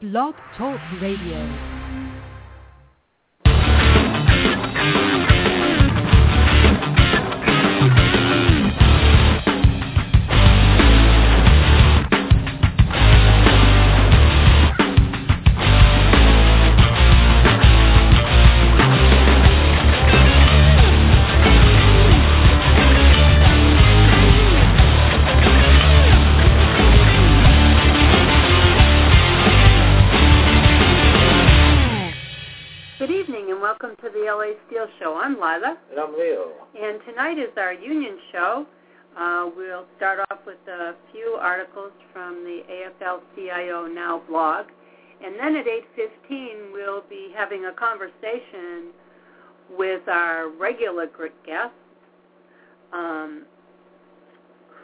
Blog Talk Radio. Is our union show. Uh, we'll start off with a few articles from the AFL-CIO Now blog, and then at 8:15 we'll be having a conversation with our regular guest, um,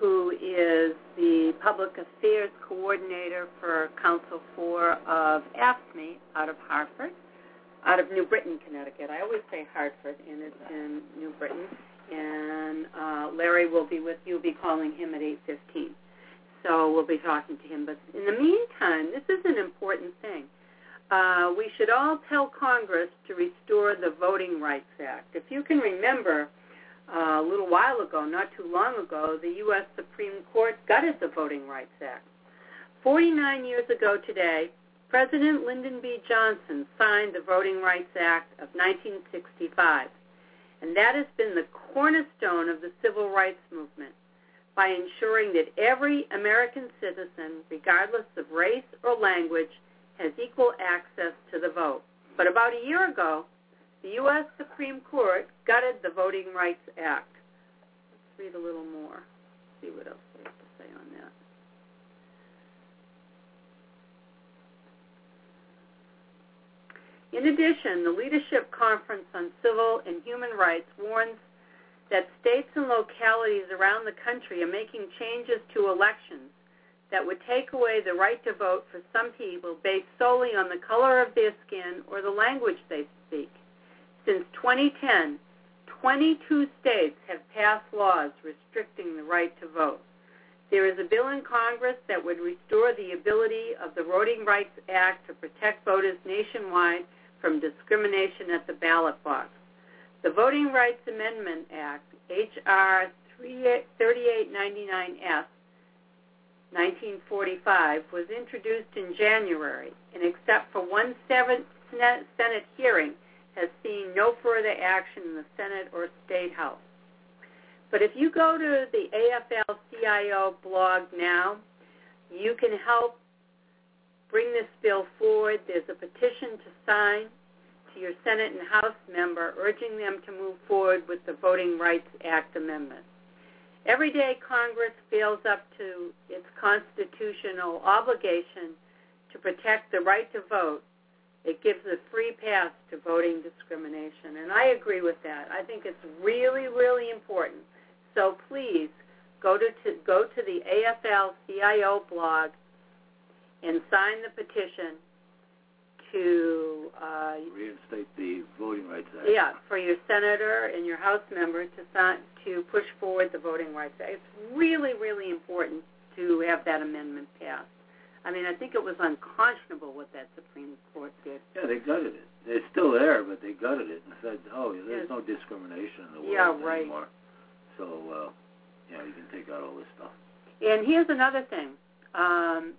who is the public affairs coordinator for Council 4 of AFSCME out of Hartford out of New Britain, Connecticut. I always say Hartford, and it's in New Britain. And uh, Larry will be with you. We'll be calling him at 8.15. So we'll be talking to him. But in the meantime, this is an important thing. Uh, we should all tell Congress to restore the Voting Rights Act. If you can remember, uh, a little while ago, not too long ago, the U.S. Supreme Court gutted the Voting Rights Act. 49 years ago today, President Lyndon B. Johnson signed the Voting Rights Act of 1965, and that has been the cornerstone of the civil rights movement by ensuring that every American citizen, regardless of race or language, has equal access to the vote. But about a year ago, the U.S. Supreme Court gutted the Voting Rights Act. Let's read a little more, see what else they have to say on that. In addition, the Leadership Conference on Civil and Human Rights warns that states and localities around the country are making changes to elections that would take away the right to vote for some people based solely on the color of their skin or the language they speak. Since 2010, 22 states have passed laws restricting the right to vote. There is a bill in Congress that would restore the ability of the Voting Rights Act to protect voters nationwide from discrimination at the ballot box. The Voting Rights Amendment Act, H.R. 3899F, 1945, was introduced in January, and except for one Senate hearing, has seen no further action in the Senate or State House. But if you go to the AFL-CIO blog now, you can help bring this bill forward. There's a petition to sign to your Senate and House member urging them to move forward with the Voting Rights Act amendment. Every day Congress fails up to its constitutional obligation to protect the right to vote. It gives a free pass to voting discrimination. And I agree with that. I think it's really, really important. So please go to, to go to the AFL-CIO blog and sign the petition to uh, Reinstate the Voting Rights Act. yeah for your senator and your House member to sign to push forward the Voting Rights Act. It's really, really important to have that amendment passed. I mean, I think it was unconscionable what that Supreme Court did. Yeah, they gutted it. It's still there, but they gutted it and said, oh, there's Yes. no discrimination in the world Yeah, right. anymore. So, uh, yeah, you can take out all this stuff. And here's another thing um,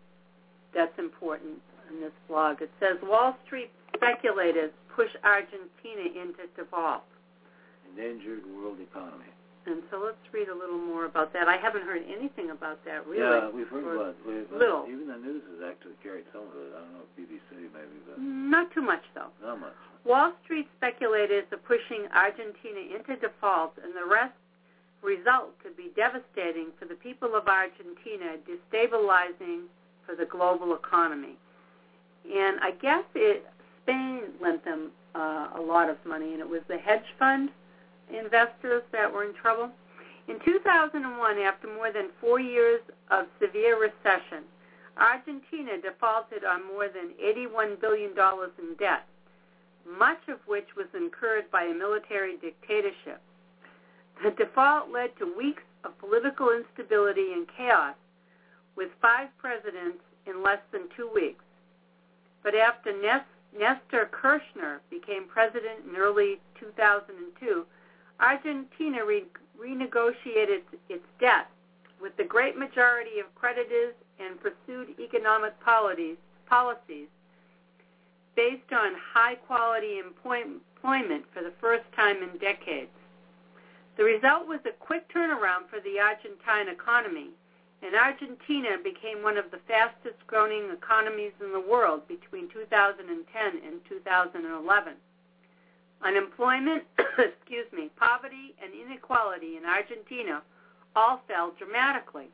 that's important in this blog. It says Wall Street speculators push Argentina into default. Endangered world economy. And so let's read a little more about that. I haven't heard anything about that really. Yeah, we've heard about it. Little. Even the news has actually carried some of it. I don't know, BBC maybe, but Not too much though. not much. Wall Street speculators are pushing Argentina into default, and the rest result could be devastating for the people of Argentina, destabilizing for the global economy. And I guess it, Spain lent them uh, a lot of money, and it was the hedge fund investors that were in trouble. In 2001, after more than four years of severe recession, Argentina defaulted on more than $81 billion in debt much of which was incurred by a military dictatorship. The default led to weeks of political instability and chaos, with five presidents in less than two weeks. but after Nestor Kirchner became president in early 2002, Argentina re- renegotiated its debt with the great majority of creditors and pursued economic policies, policies based on high-quality employment for the first time in decades. The result was a quick turnaround for the Argentine economy, and Argentina became one of the fastest growing economies in the world between 2010 and 2011. Unemployment, excuse me, poverty and inequality in Argentina all fell dramatically.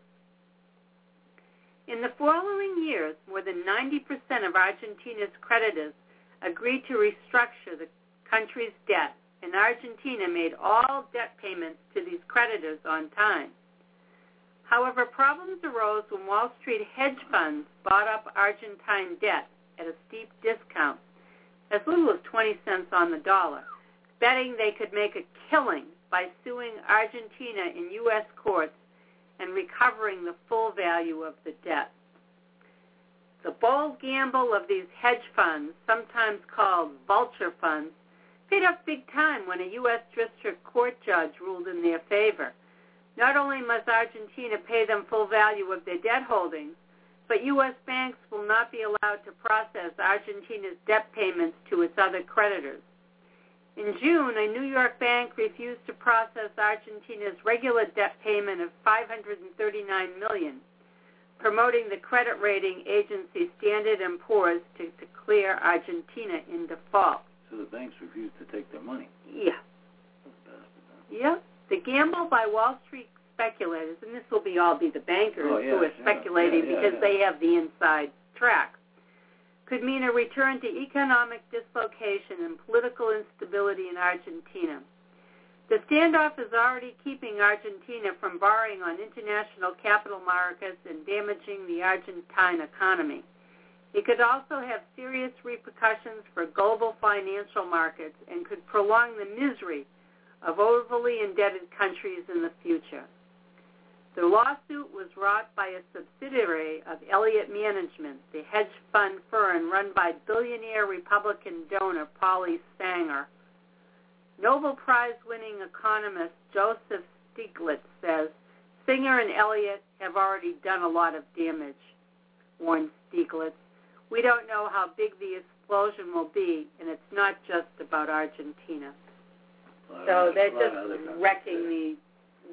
In the following years, more than 90% of Argentina's creditors agreed to restructure the country's debt, and Argentina made all debt payments to these creditors on time. However, problems arose when Wall Street hedge funds bought up Argentine debt at a steep discount, as little as 20 cents on the dollar, betting they could make a killing by suing Argentina in U.S. courts and recovering the full value of the debt. The bold gamble of these hedge funds, sometimes called vulture funds, paid off big time when a U.S. District Court judge ruled in their favor. Not only must Argentina pay them full value of their debt holdings, but U.S. banks will not be allowed to process Argentina's debt payments to its other creditors. In June, a New York bank refused to process Argentina's regular debt payment of 539 million, promoting the credit rating agency Standard & Poor's to declare Argentina in default. So the banks refused to take their money. Yeah. Yeah. The gamble by Wall Street speculators, and this will be all be the bankers oh, yeah, who are yeah, speculating yeah, because they have the inside track could mean a return to economic dislocation and political instability in Argentina. The standoff is already keeping Argentina from borrowing on international capital markets and damaging the Argentine economy. It could also have serious repercussions for global financial markets and could prolong the misery of overly indebted countries in the future. The lawsuit was brought by a subsidiary of Elliott Management, the hedge fund firm run by billionaire Republican donor Paulie Singer. Nobel Prize-winning economist Joseph Stiglitz says Singer and Elliott have already done a lot of damage, warned Stiglitz. We don't know how big the explosion will be, and it's not just about Argentina. So they're just wrecking the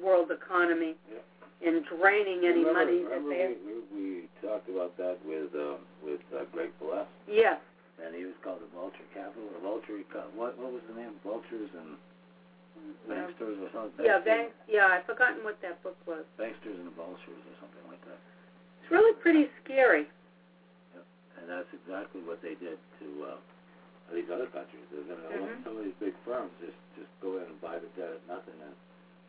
world economy. Yep in draining any remember, money that they we, we, talked about that with uh, with uh, Greg Palast, Yes. and he was called the Vulture Capital, or Vulture. What what was the name? Vultures and Banksters or something. Yeah, bank, yeah, I've forgotten what that book was. Banksters and Vultures or something like that. It's really pretty scary. Yep. And that's exactly what they did to uh, these other countries. They're going to Mhm. some of these big firms just just go in and buy the debt at nothing and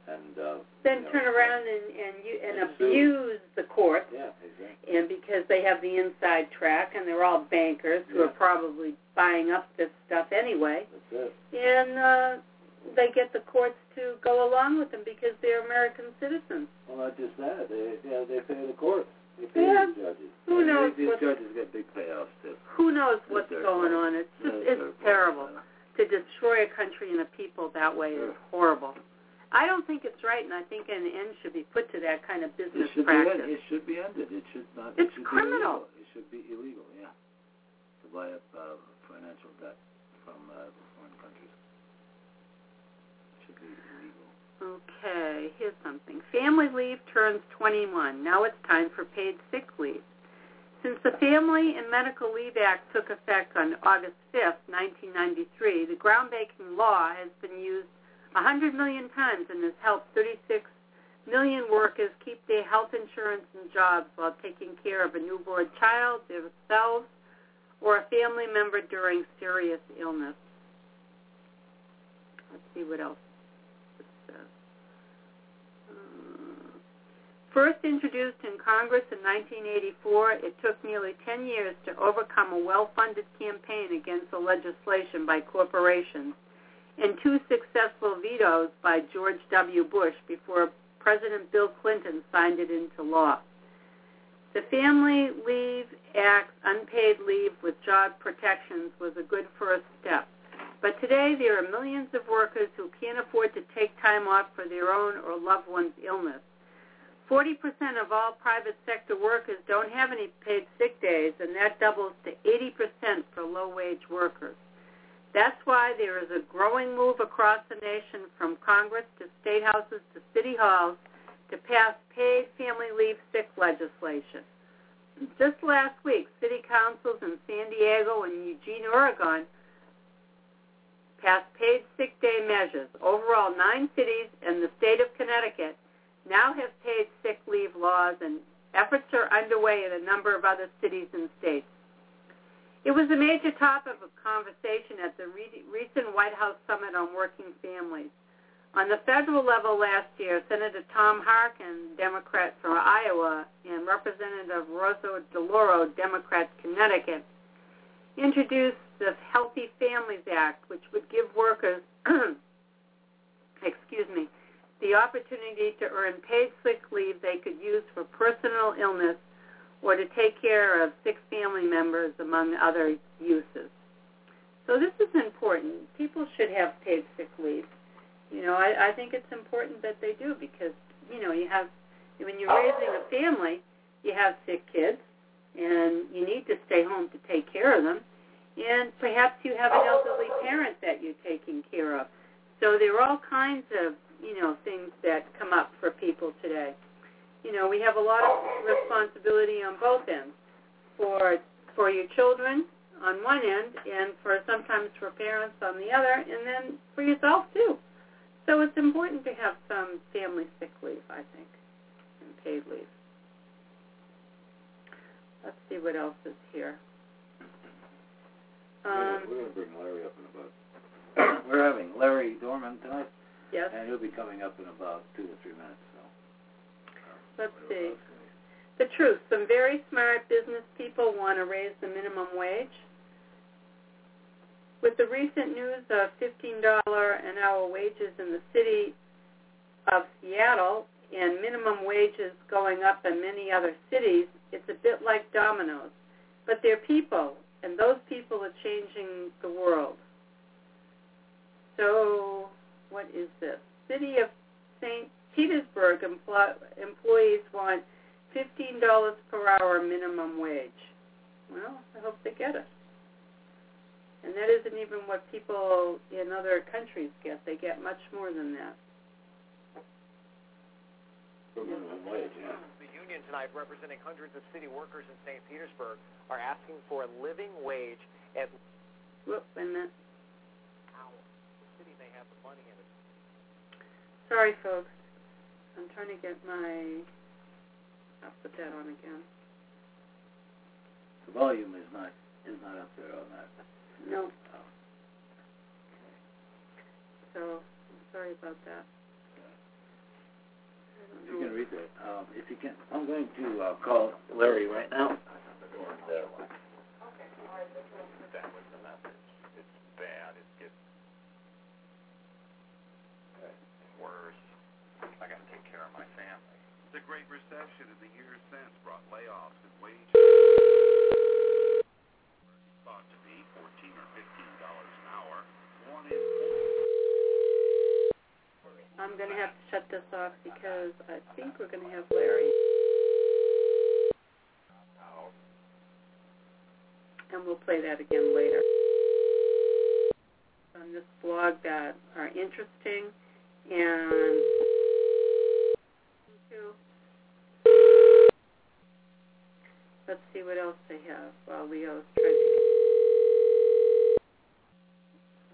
and uh, Then you know, turn around and and, you, and And sue. abuse the courts, Yeah, exactly. and because they have the inside track, and they're all bankers who are probably buying up this stuff anyway, That's it. and uh, they get the courts to go along with them because they're American citizens. Well, not just that. They yeah, they pay the courts. They Yeah. judges. Who knows These, what- judges get big payoffs too. Who knows what's going on? It's just it's fault. terrible. To destroy a country and a people that way is horrible. I don't think it's right, and I think an end should be put to that kind of It business should practice. be. It should be ended. It should not. It's it should criminal. It should be illegal. Yeah, to buy up uh, financial debt from uh, foreign countries. It should be illegal. Okay, here's something. Family leave turns 21. Now it's time for paid sick leave. Since the Family and Medical Leave Act took effect on August 5th, 1993, the groundbreaking law has been used 100 million times and has helped 36 million workers keep their health insurance and jobs while taking care of a newborn child, themselves, or a family member during serious illness. Let's see what else it says. Um, First introduced in Congress in 1984, it took nearly 10 years to overcome a well-funded campaign against the legislation by corporations and two successful vetoes by George W. Bush before President Bill Clinton signed it into law. The Family Leave Act's unpaid leave with job protections was a good first step. But today there are millions of workers who can't afford to take time off for their own or loved one's illness. 40% of all private sector workers don't have any paid sick days, and that doubles to 80% for low-wage workers. That's why there is a growing move across the nation from Congress to state houses to city halls to pass paid family leave sick legislation. Just last week, city councils in San Diego and Eugene, Oregon passed paid sick day measures. Overall, nine cities and the state of Connecticut now have paid sick leave laws, and efforts are underway in a number of other cities and states. It was a major topic of conversation at the re- recent White House Summit on Working Families. On the federal level last year, Senator Tom Harkin, Democrat from Iowa, and Representative Rosa DeLauro, Democrat, Connecticut, introduced the Healthy Families Act, which would give workers, excuse me, the opportunity to earn paid sick leave they could use for personal illness or to take care of sick family members, among other uses. So this is important. People should have paid sick leave. You know, I, I think it's important that they do because, you know, you have, when you're raising a family, you have sick kids, and you need to stay home to take care of them. And perhaps you have an elderly parent that you're taking care of. So there are all kinds of you know, things that come up for people today. You know, we have a lot of responsibility on both ends for for your children on one end and for sometimes for parents on the other and then for yourself too. So it's important to have some family sick leave, I think, and paid leave. Let's see what else is here. Um, we're going to bring Larry up in about. we're having Larry Dorman tonight. Yes. And he'll be coming up in about two to three minutes. So. Let's see. The truth. Some very smart business people want to raise the minimum wage. With the recent news of $15 an hour wages in the city of Seattle and minimum wages going up in many other cities, it's a bit like dominoes. But they're people, and those people are changing the world. So what is this? City of St. Petersburg empl- employees want $15 per hour minimum wage. Well, I hope they get it. And that isn't even what people in other countries get. They get much more than that. minimum wage, yeah. The union tonight, representing hundreds of city workers in St. Petersburg, are asking for a living wage at. Whoop, wait a minute. Sorry, folks. I'm trying to get my. I'll put that on again. The volume is not is not up there on that. No. Oh. So I'm sorry about that. You can read that. Um, if you can, I'm going to uh, call Larry right now. great recession in the years since brought layoffs and wage thought to be 14 or 15 dollars an hour. One in I'm going to have to shut this off because I think we're going to have Larry. And we'll play that again later. On this blog that are interesting and Let's see what else they have while Leo's trying to.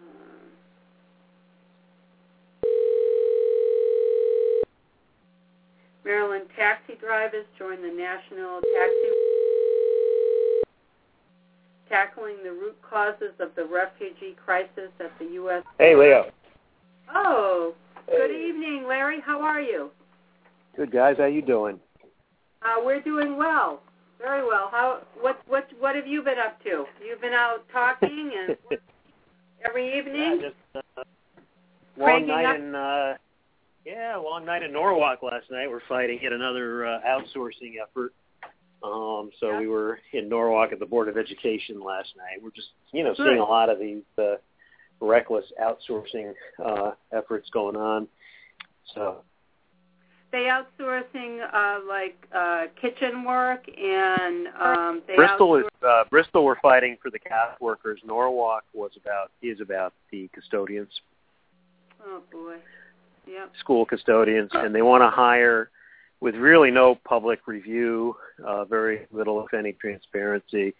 Um, Maryland taxi drivers join the national taxi tackling the root causes of the refugee crisis at the U.S. Hey, Leo. Oh, good evening, Larry. How are you? Good, guys. How you doing? Uh, we're doing well. Very well. How what what what have you been up to? You've been out talking and every evening. Yeah, just uh, long night up? in uh yeah, long night in Norwalk last night. We're fighting yet another uh, outsourcing effort. Um, so Yeah. we were in Norwalk at the Board of Education last night. We're just, you know, Good. seeing a lot of these uh, reckless outsourcing uh, efforts going on. So They outsourcing uh, like uh, kitchen work and um, they Bristol outsource- is uh, Bristol. We're fighting for the cast workers. Norwalk was about is about the custodians, Oh boy. Yep. school custodians, and they want to hire with really no public review, uh, very little if any transparency.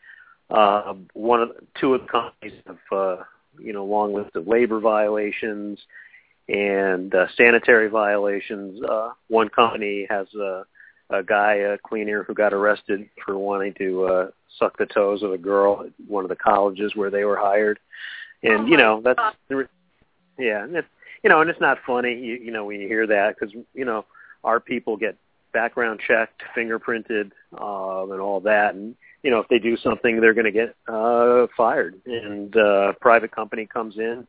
Uh, one of two of the companies have uh, you know long list of labor violations and uh, sanitary violations. Uh, one company has a, a guy, a cleaner, who got arrested for wanting to uh, suck the toes of a girl at one of the colleges where they were hired. And Oh you know that's God. yeah, and it's you know, and it's not funny, you, you know, when you hear that because you know our people get background checked, fingerprinted, um, and all that, and you know if they do something, they're going to get uh, fired. And uh, private company comes in,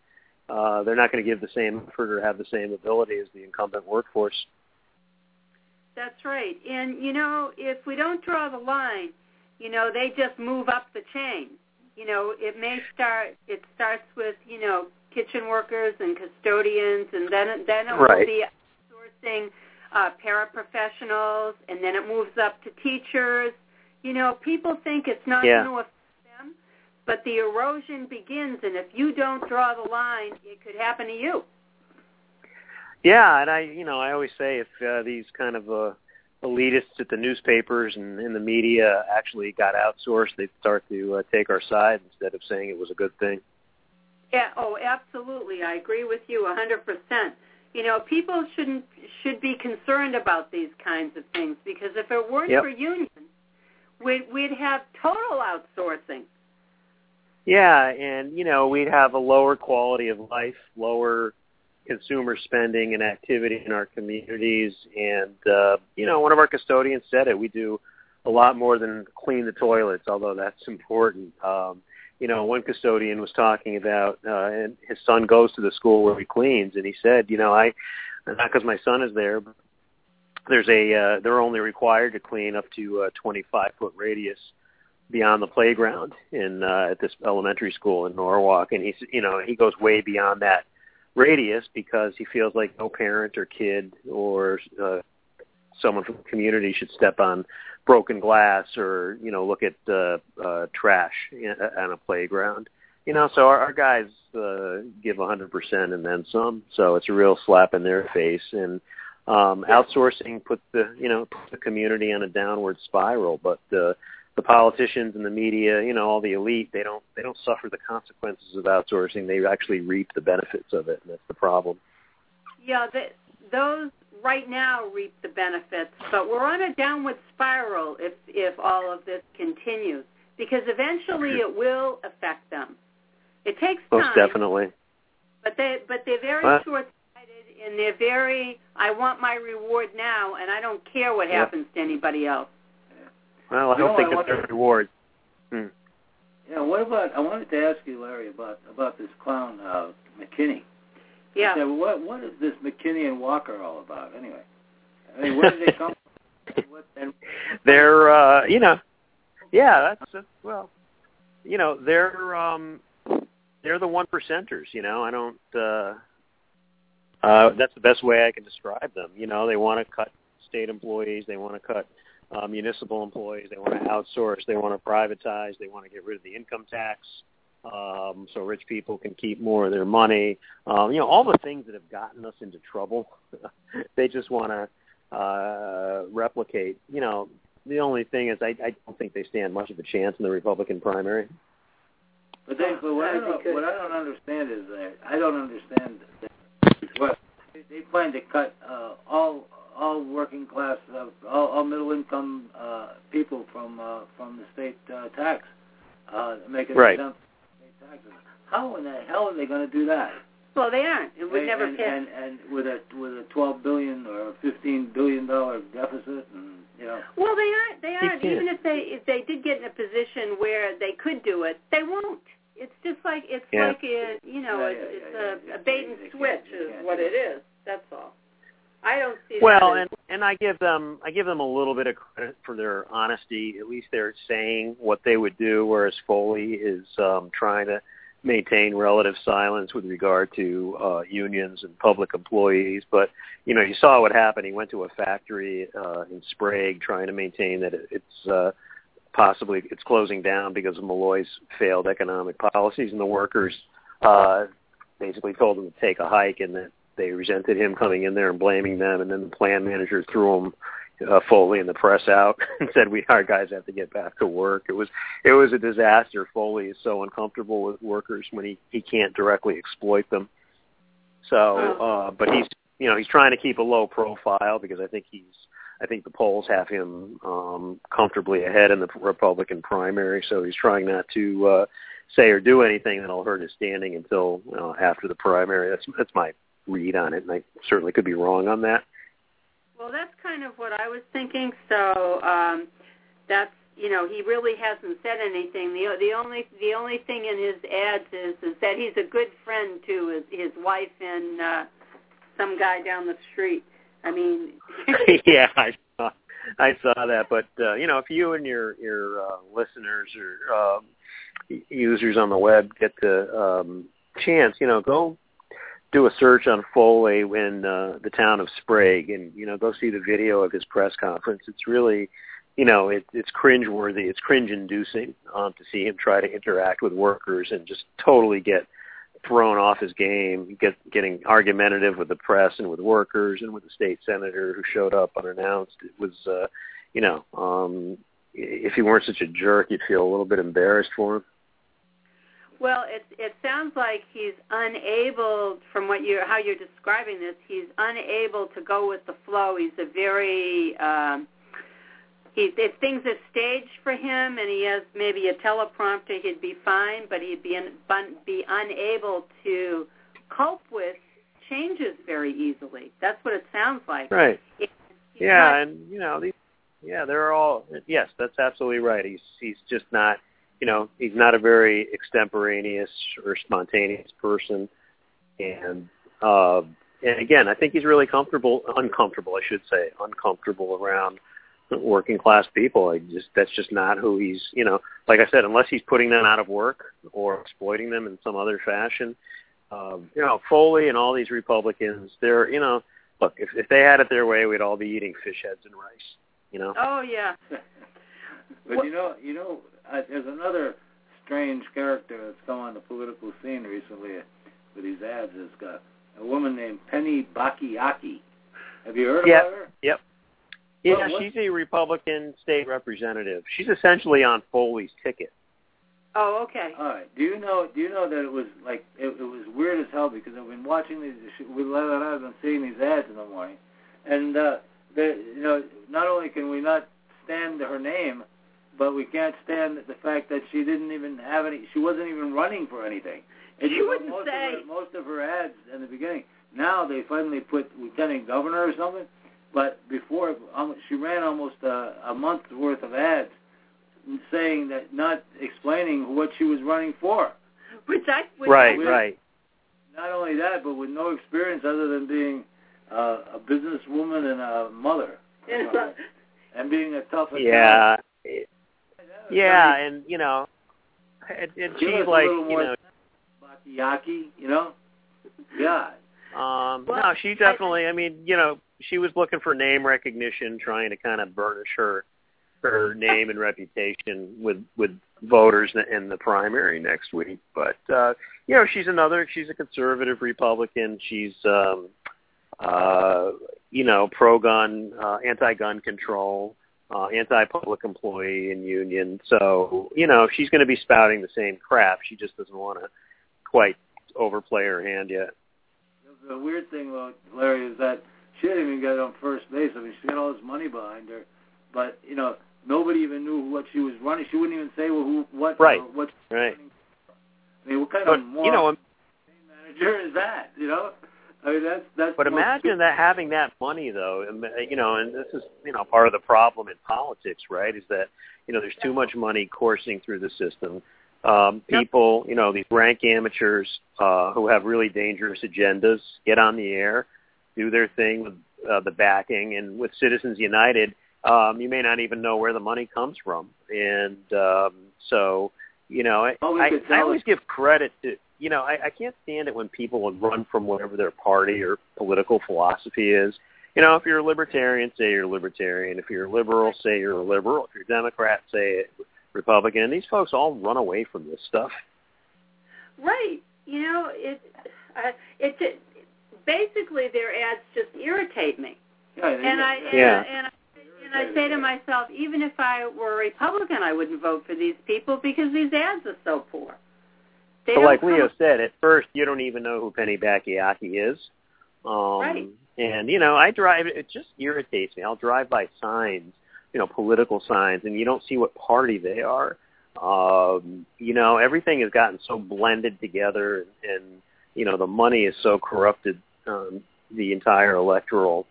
uh, they're not going to give the same effort or have the same ability as the incumbent workforce. That's right. And you know, if we don't draw the line, you know, they just move up the chain. You know, it may start. It starts with you know kitchen workers and custodians, and then then it will be outsourcing uh, paraprofessionals, and then it moves up to teachers. You know, people think it's not Yeah. going to affect but the erosion begins, and if you don't draw the line, it could happen to you. Yeah, and I, you know, I always say if uh, these kind of uh, elitists at the newspapers and in the media actually got outsourced, they'd start to uh, take our side instead of saying it was a good thing. Yeah, oh, absolutely. I agree with you a 100%. You know, people shouldn't should be concerned about these kinds of things because if it weren't Yep. for unions, we'd we'd have total outsourcing. Yeah, and you know, we'd have a lower quality of life, lower consumer spending and activity in our communities and uh you know, one of our custodians said it, we do a lot more than clean the toilets, although that's important. Um you know, one custodian was talking about uh and his son goes to the school where he cleans and he said, you know, I not because my son is there, but there's a uh, they're only required to clean up to a 25 foot radius beyond the playground in uh, at this elementary school in Norwalk, and he's you know he goes way beyond that radius because he feels like no parent or kid or uh, someone from the community should step on broken glass or you know look at uh, uh, trash in, on a playground. You know, so our, our guys uh, give 100% and then some. So it's a real slap in their face. And um, outsourcing puts the you know puts the community on a downward spiral. But uh, the politicians and the media, you know, all the elite, they don't they don't suffer the consequences of outsourcing. They actually reap the benefits of it, and that's the problem. Yeah, the, those right now reap the benefits, but we're on a downward spiral if if all of this continues because eventually it will affect them. It takes Most time. definitely. But they but they're very What? short sighted and they're very I want my reward now and I don't care what Yep. happens to anybody else. Well, I don't think I it's wonder- their reward. Hmm. Yeah, what about? I wanted to ask you, Larry, about about this clown uh, McKinney. Yeah. I said, well, what what is this McKinney and Walker all about anyway? I mean, where did they come from? What, and they're uh you know yeah that's uh, well you know they're um they're the one percenters you know i don't uh uh that's the best way i can describe them you know they want to cut state employees they want to cut uh, municipal employees they want to outsource they want to privatize they want to get rid of the income tax um so rich people can keep more of their money um you know all the things that have gotten us into trouble they just want to uh, replicate. You know, the only thing is I, I don't think they stand much of a chance in the Republican primary. But they, but what I be don't, what I don't understand is that I don't understand that what they, they plan to cut uh, all all working class, uh, all, all middle income uh, people from uh, from the state uh, tax, uh, make it Right. exempt state taxes. How in the hell are they going to do that? Well, they aren't. It would and, never and, pass. and, and with a with a twelve billion or fifteen billion dollar deficit, and you know. Well, they aren't. They aren't. Even if they if they did get in a position where they could do it, they won't. It's just like it's Yeah. like a you know Yeah, it's, yeah, it's yeah, a, yeah. a bait and switch is what it it. is. That's all. I don't see Well, that. and and I give them I give them a little bit of credit for their honesty. At least they're saying what they would do, whereas Foley is um, trying to maintain relative silence with regard to uh, unions and public employees. But you know, you saw what happened. He went to a factory uh, in Sprague trying to maintain that it, it's uh, possibly it's closing down because of Malloy's failed economic policies, and the workers uh, basically told him to take a hike, and that they resented him coming in there and blaming them, and then the plant manager threw him uh, Foley and the press out and said we our guys have to get back to work. It was it was a disaster. Foley is so uncomfortable with workers when he he can't directly exploit them. So, uh, but he's you know he's trying to keep a low profile because I think he's I think the polls have him um, comfortably ahead in the Republican primary. So he's trying not to uh, say or do anything that'll hurt his standing until uh, after the primary. That's that's my read on it, and I certainly could be wrong on that. Well, that's kind of what I was thinking. So um, that's you know he really hasn't said anything. The the only the only thing in his ads is is that he's a good friend to his his wife and uh, some guy down the street. I mean, yeah, I saw I saw that. But uh, you know, if you and your your uh, listeners or um, users on the web get the um, chance, you know, go do a search on Foley in uh, the town of Sprague, and you know, go see the video of his press conference. It's really, you know, it, it's cringeworthy. It's cringe-inducing um, to see him try to interact with workers and just totally get thrown off his game, get getting argumentative with the press and with workers and with the state senator who showed up unannounced. It was, uh, you know, um, if he weren't such a jerk, you'd feel a little bit embarrassed for him. Well, it it sounds like he's unable, from what you how you're describing this, he's unable to go with the flow. He's a very um, he if things are staged for him and he has maybe a teleprompter, he'd be fine, but he'd be un, be unable to cope with changes very easily. That's what it sounds like. Right. It, yeah, not, and you know these. Yeah, they're all. Yes, that's absolutely right. He's he's just not you know, he's not a very extemporaneous or spontaneous person. And uh and again, I think he's really comfortable uncomfortable, I should say, uncomfortable around working class people. I just that's just not who he's you know, like I said, unless he's putting them out of work or exploiting them in some other fashion. Um, you know, Foley and all these Republicans, they're you know, look, if if they had it their way, we'd all be eating fish heads and rice. You know. Oh yeah. But What- you know, you know, uh, there's another strange character that's come on the political scene recently with these ads. Is uh, a woman named Penny Bacchiochi. Have you heard Yep. about her? Yep. Yeah, Well, she's a Republican state representative. She's essentially on Foley's ticket. Oh, okay. All right. Do you know? Do you know that it was like it, it was weird as hell because I've been watching these. We I've been seeing these ads in the morning, and uh, the you know not only can we not stand her name, but we can't stand the fact that she didn't even have any. She wasn't even running for anything. And You wouldn't most say. Of her, most of her ads in the beginning. Now they finally put lieutenant governor or something. But before, um, she ran almost a, a month's worth of ads saying that, not explaining what she was running for. Which I which right, we- right. Not only that, but with no experience other than being uh, a businesswoman and a mother, and being a tough. Yeah. Italian. Yeah, and you know, and, and Give she's a like, little you more know, Bacchiochi, you know. God. um Well, no, she definitely I mean, you know, she was looking for name recognition, trying to kind of burnish her her name and reputation with with voters in the primary next week. But uh you know, she's another she's a conservative Republican. She's um uh you know, pro gun, uh anti gun control, uh anti public employee and union. So, you know, she's gonna be spouting the same crap. She just doesn't wanna quite overplay her hand yet. The weird thing, though, Larry, is that she didn't even get on first base. I mean, she got all this money behind her, but you know, nobody even knew what she was running. She wouldn't even say well, who, what, Right. what. Right. I mean, what kind But of moron you know, manager is that? You know, I mean, that's that's. But the most imagine that having that money, though, im- you know, and this is you know part of the problem in politics, right? Is that you know there's too much money coursing through the system. Um, people, you know, these rank amateurs uh, who have really dangerous agendas get on the air do their thing with uh, the backing, and with Citizens United, um, you may not even know where the money comes from, and um, so you know, I, I, I always give credit to you know, I, I can't stand it when people would run from whatever their party or political philosophy is. You know, if you're a libertarian, say you're a libertarian. If you're a liberal, say you're a liberal. If you're a Democrat, say Republican. And these folks all run away from this stuff. Right. You know, it uh, it, it basically their ads just irritate me. Yeah, And I and, Yeah. and I and I say to myself, even if I were a Republican, I wouldn't vote for these people because these ads are so poor. They But like Leo said, at first you don't even know who Penny Bacchiochi is. Um, Right. And you know, I drive. It just irritates me. I'll drive by signs, you know, political signs, and you don't see what party they are. Um, you know, everything has gotten so blended together, and you know, the money is so corrupted. Um, the entire electoral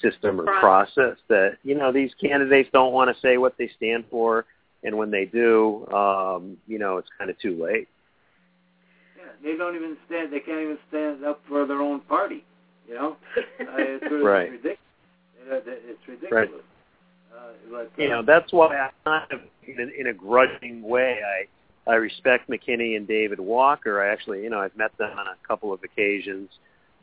system or process that you know these candidates don't want to say what they stand for, and when they do, um, you know, it's kind of too late. Yeah, they don't even stand. They can't even stand up for their own party. You know, uh, it's, it's Right. ridiculous. You know, that- It's ridiculous. Uh, but, you know uh, that's why I kind of in a, in a grudging way I I respect McKinney and David Walker. I actually you know I've met them on a couple of occasions.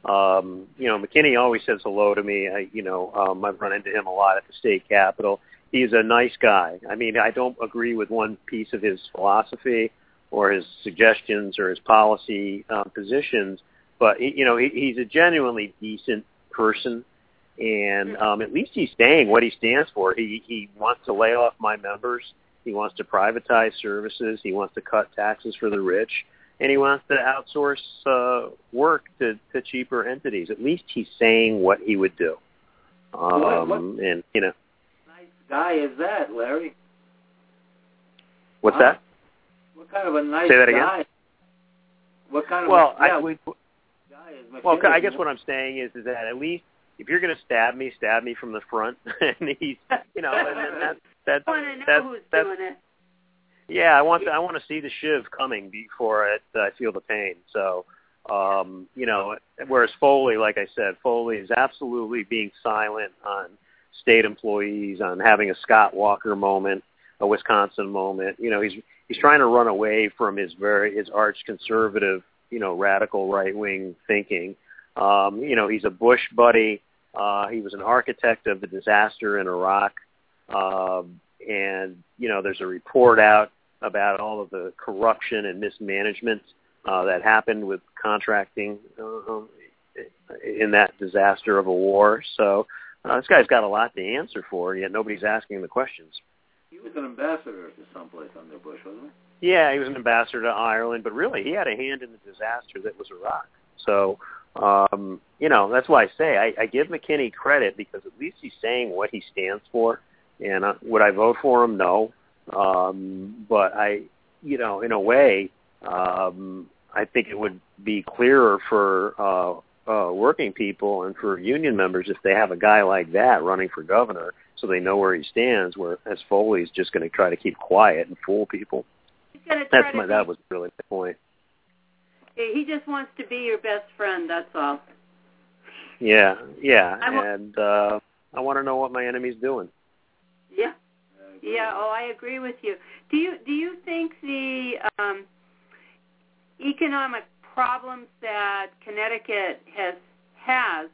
Um, you know McKinney always says hello to me. I you know um, I've run into him a lot at the state capitol. He's a nice guy. I mean I don't agree with one piece of his philosophy or his suggestions or his policy um, positions, but he, you know he, he's a genuinely decent person and um, at least he's saying what he stands for. He he wants to lay off my members. He wants to privatize services. He wants to cut taxes for the rich, and he wants to outsource uh, work to, to cheaper entities. At least he's saying what he would do. Um, What- what- And you know nice guy is that, Larry? what's Huh? that? What kind of a nice Say that again? guy? What kind of Well, a, yeah, I we, guy is well, McKinney? I guess what I'm saying is is that at least if you're going to stab me, stab me from the front. and he's you know and then that's that's I want to know that's who's that's doing it. Yeah, I want to, I want to see the shiv coming before it, I feel the pain. So, um, you know, whereas Foley, like I said, Foley is absolutely being silent on state employees, on having a Scott Walker moment, a Wisconsin moment. You know, he's he's trying to run away from his very his arch conservative, you know, radical right wing thinking. Um, you know, he's a Bush buddy. Uh, he was an architect of the disaster in Iraq. Um, and you know there's a report out about all of the corruption and mismanagement uh, that happened with contracting uh, in that disaster of a war. So uh, this guy's got a lot to answer for, yet nobody's asking the questions. He was an ambassador to someplace under Bush, wasn't he? Yeah, he was an ambassador to Ireland, but really he had a hand in the disaster that was Iraq. So, um, you know, that's why I say I, I give McKinney credit because at least he's saying what he stands for. And uh, would I vote for him? No. Um, but I, you know, in a way, um, I think it would be clearer for uh, uh, working people and for union members if they have a guy like that running for governor, so they know where he stands. Whereas Foley's just going to try to keep quiet and fool people. He's gonna try That's my that was really my point. He just wants to be your best friend. That's all. Yeah, yeah, I wa- and uh, I want to know what my enemy's doing. Yeah. Yeah. Oh, I agree with you. Do you do you think the um, economic problems that Connecticut has has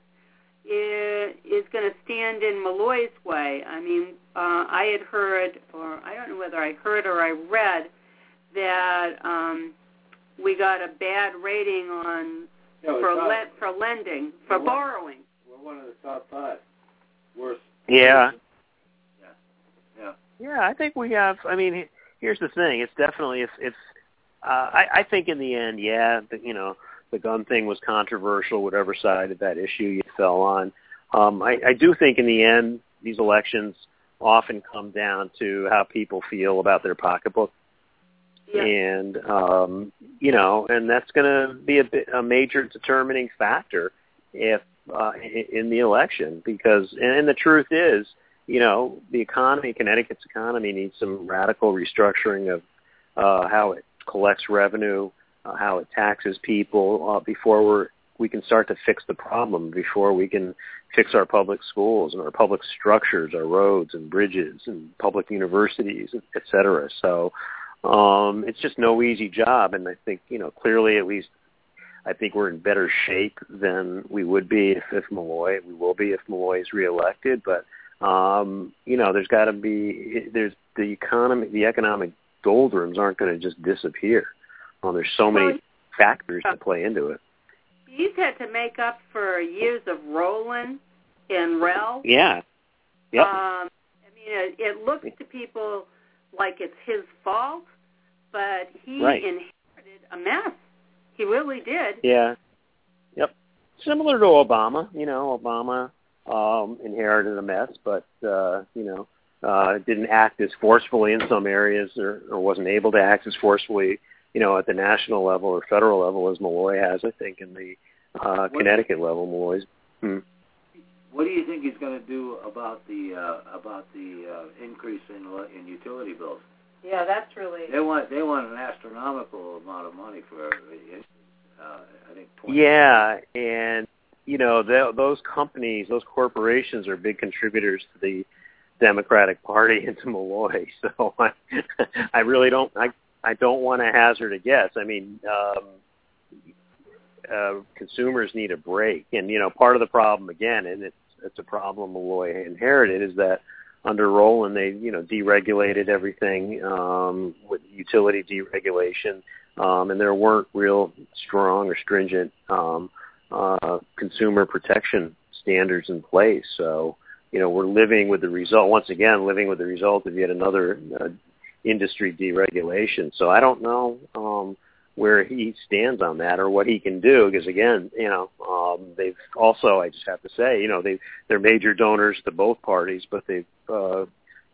is, is going to stand in Malloy's way? I mean, uh, I had heard, or I don't know whether I heard or I read that um, we got a bad rating on Yeah, for le- for lending for We're one- borrowing. We're one of the top five. Worst. Yeah, Yeah. yeah. Yeah. I think we have. I mean, here's the thing. It's definitely if if uh, I, I think in the end, yeah, the, you know, the gun thing was controversial. Whatever side of that issue you fell on, um, I, I do think in the end these elections often come down to how people feel about their pocketbook. Yeah. and um, you know, and that's going to be a, bit, a major determining factor if uh, in, in the election because, and, and the truth is, you know, the economy, Connecticut's economy needs some radical restructuring of uh, how it collects revenue, uh, how it taxes people uh, before we're we can start to fix the problem before we can fix our public schools and our public structures, our roads and bridges and public universities, et cetera. So um, it's just no easy job, and I think you know clearly at least I think we're in better shape than we would be if, if Malloy. We will be if Malloy is reelected, but um, you know, there's got to be there's the economy, the economic doldrums aren't going to just disappear. Um, there's so many factors to play into it. He's had to make up for years of Rowland and Rell. Yeah. Yep. Um, I mean, it, it looks to people like it's his fault, but he Right. inherited a mess. He really did. Yeah. Yep. Similar to Obama, you know, Obama um inherited a mess, but uh, you know, uh didn't act as forcefully in some areas or, or wasn't able to act as forcefully, you know, at the national level or federal level as Malloy has, I think, in the uh Connecticut level, Malloy's hmm. What do you think he's going to do about the uh, about the uh, increase in in utility bills? Yeah, that's really. They want they want an astronomical amount of money for uh, I think 20. Yeah, and you know th- those companies, those corporations are big contributors to the Democratic Party and to Malloy. So I, I really don't, I, I don't want to hazard a guess. I mean, um, uh, consumers need a break, and you know, part of the problem again, and it's it's a problem Malloy inherited, is that under Rowland they you know deregulated everything um, with utility deregulation um, and there weren't real strong or stringent um, uh, consumer protection standards in place. So, you know, we're living with the result once again, living with the result of yet another uh, industry deregulation. So I don't know um, where he stands on that or what he can do because again, you know, um, they've also I just have to say, you know, they they're major donors to both parties, but they've uh,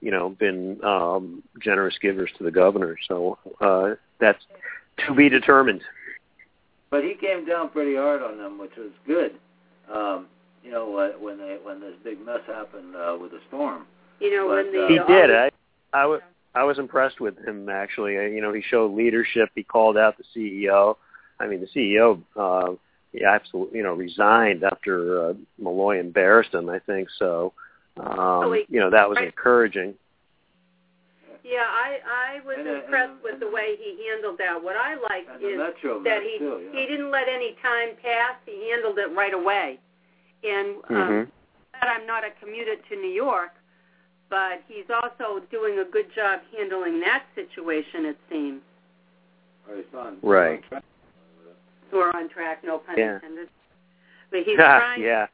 you know been um, generous givers to the governor. So uh, that's to be determined. But he came down pretty hard on them, which was good. Um, you know, uh, when they when this big mess happened uh, with the storm. You know, when the uh, He did. I I was I was impressed with him actually. Uh, You know, he showed leadership. He called out the CEO. I mean, the CEO uh he absolutely, you know, resigned after uh, Malloy embarrassed him, I think. So, um, he- you know, that was right. encouraging. Yeah, I I was And, uh, impressed and- with the way he handled that. What I like is that he too, yeah. he didn't let any time pass. He handled it right away. And um, Mhm. that I'm not a commuter to New York, but he's also doing a good job handling that situation. It seems Or his son. Right. we're on track, no pun Yeah. intended. But he's yeah, trying. yeah.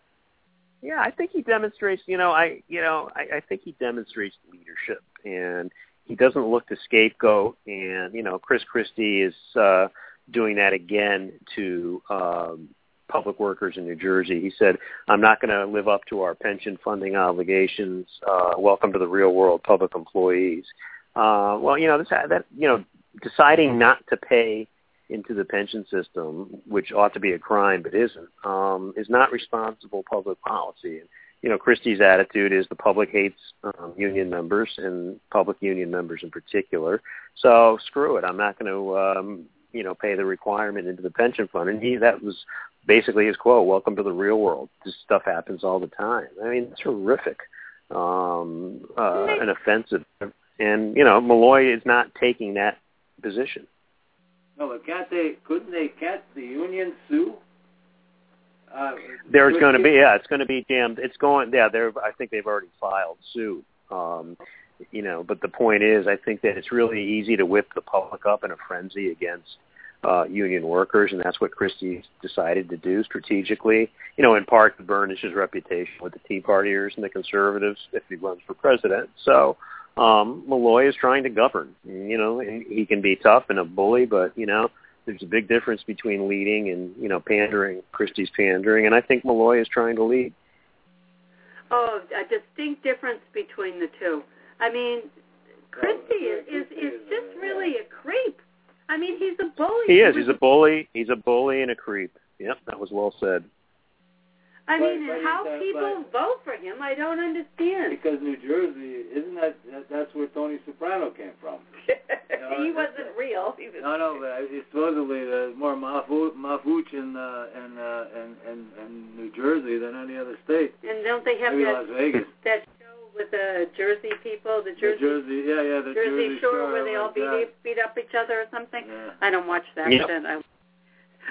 Yeah, I think he demonstrates, you know, I you know, I, I think he demonstrates leadership and he doesn't look to scapegoat and, you know, Chris Christie is uh doing that again to um public workers in New Jersey. He said, "I'm not going to live up to our pension funding obligations. Uh welcome to the real world, public employees." Uh well, you know, this that you know, deciding not to pay into the pension system, which ought to be a crime but isn't, um, is not responsible public policy. And, you know, Christie's attitude is the public hates um, union members and public union members in particular. So screw it. I'm not going to, um, you know, pay the requirement into the pension fund. And he, that was basically his quote, welcome to the real world. This stuff happens all the time. I mean, it's horrific um, uh, and offensive. And, you know, Malloy is not taking that position. No, but can't they? Couldn't they? Can't the union sue? Uh, There's going to be, yeah, it's going to be damned. It's going, yeah. They're, I think they've already filed suit. Um, you know, but the point is, I think that it's really easy to whip the public up in a frenzy against uh, union workers, and that's what Christie decided to do strategically. You know, in part to burnish his reputation with the Tea Partiers and the conservatives if he runs for president. So um, Malloy is trying to govern. You know, he can be tough and a bully, but you know, there's a big difference between leading and you know pandering. Christie's pandering, and I think Malloy is trying to lead. Oh, a distinct difference between the two. I mean, Christie is, is is just really a creep. I mean, he's a bully. He is. He's a bully. He's a bully and a creep. Yep, that was well said. I But- mean, but how he- but- people vote for him, I don't understand. Because New Jersey, isn't that, that that's where Tony Soprano came from? he wasn't real. He was No, no, but I- supposedly there's more mafu- mafooch in, uh, in, uh, in, in, in New Jersey than any other state. And don't they have Maybe that Las Vegas. that show with the Jersey people, the The Jersey Jersey, yeah, yeah, the Jersey, Jersey Shore, where they all like beat that. beat up each other or something? Yeah. I don't watch that Yeah. shit. I,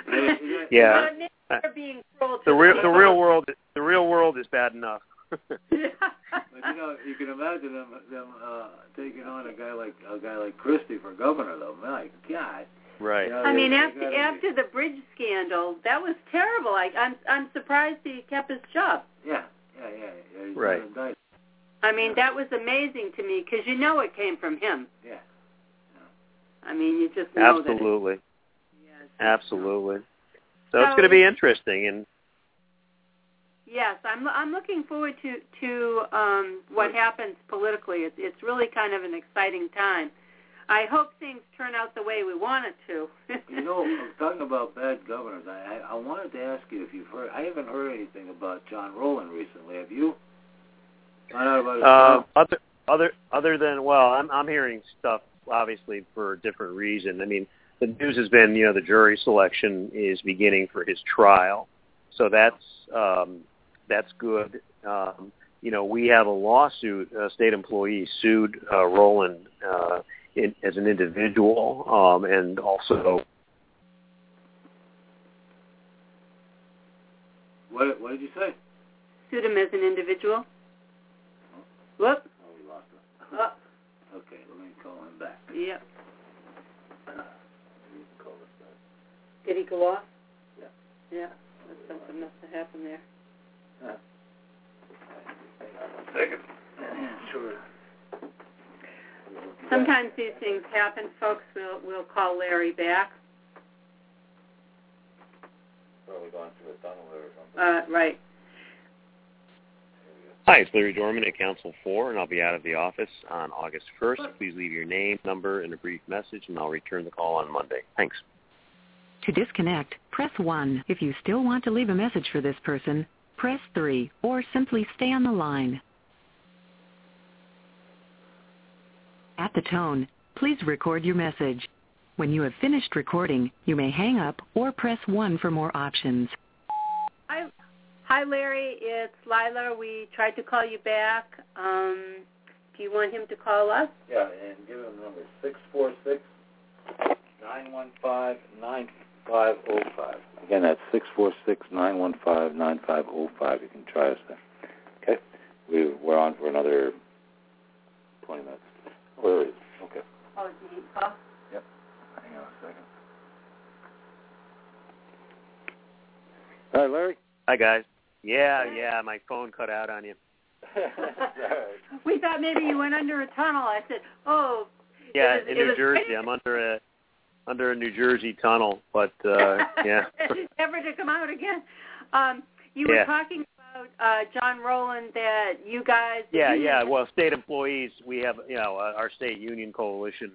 Yeah. Yeah. But being cruel to The real the real world the real world is bad enough. But you know, you can imagine them them uh, taking on a guy like a guy like Christie for governor, though. My God. right. You know, I mean, they after be- after the bridge scandal, that was terrible. I, I'm I'm surprised he kept his job. Yeah, yeah, yeah. yeah he's Right. indicted. I mean, that was amazing to me because you know it came from him. Yeah. I mean, you just know that. Absolutely. It, yes. Absolutely. So it's going to be interesting and Yes, I'm I'm looking forward to to um, what happens politically. It's it's really kind of an exciting time. I hope things turn out the way we want it to. You know, I'm talking about bad governors. I, I I wanted to ask you if you've heard. I haven't heard anything about John Rowland recently. Have you? Found out about his uh, other other other than well, I'm I'm hearing stuff obviously for a different reason. I mean, the news has been you know the jury selection is beginning for his trial, so that's um, that's good. Um, you know, we have a lawsuit. A state employee sued uh, Rowland uh, in, as an individual, um, and also What What did you say? Suit him as an individual. Whoop. Oh, we lost him. Oh, Okay, let me call him back. yep. Let me call this back. Did he go off? Yeah. Yeah. Something must have happened there. Hang on. Sure. Sometimes these things happen, folks. We'll we'll call Larry back. Probably gone through a tunnel or something. Uh, right. Hi, it's Larry Dorman at Council 4, and I'll be out of the office on August 1st. Please leave your name, number, and a brief message, and I'll return the call on Monday. Thanks. To disconnect, press 1. If you still want to leave a message for this person, press 3 or simply stay on the line. At the tone, please record your message. When you have finished recording, you may hang up or press 1 for more options. Hi, hi, Larry. It's Lila. We tried to call you back. Um, do you want him to call us? Yeah, and give him the number six four six nine one five nine five zero five. Again, that's six four six nine one five nine five zero five. You can try us there. Okay, we we're on for another twenty minutes. Oh, there it is. Okay, Oh, did he call? Yep. Hang on a second. All right, Larry. Hi, guys. Yeah, yeah, my phone cut out on you. We thought maybe you went under a tunnel. I said, oh. Yeah, was, in New Jersey. pretty- I'm under a under a New Jersey tunnel, but uh yeah. Never to come out again. Um, you were Yeah. talking about uh, John Rowland that you guys. Yeah, you- yeah. Well, state employees, we have, you know, uh, our state union coalition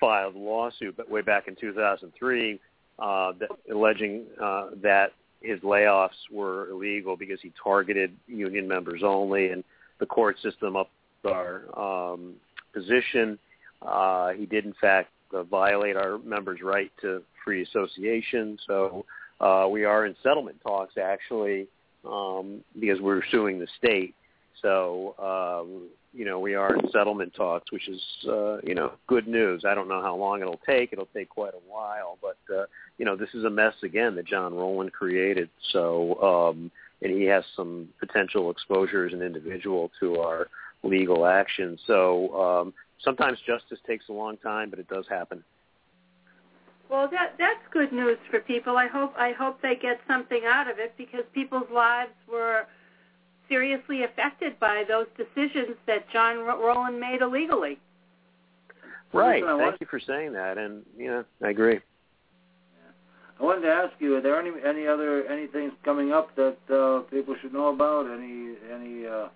filed a lawsuit, but way back in 2003, uh, that, alleging uh, that his layoffs were illegal because he targeted union members only, and the court system up our um, position. Uh, he did, in fact, uh, violate our members' right to free association. So uh, we are in settlement talks, actually, um, because we're suing the state. So, um, you know, we are in settlement talks, which is, uh, you know, good news. I don't know how long it'll take. It'll take quite a while, but, uh, you know, this is a mess again that John Rowland created. So, um, and he has some potential exposure as an individual to our legal action. So, um, sometimes justice takes a long time, but it does happen. Well, that that's good news for people. I hope I hope they get something out of it because people's lives were seriously affected by those decisions that John Ro- Rowland made illegally. Right. Listen, Thank you for saying that. And, you know, I agree. I wanted to ask you: Are there any any other anything coming up that uh, people should know about? Any any uh,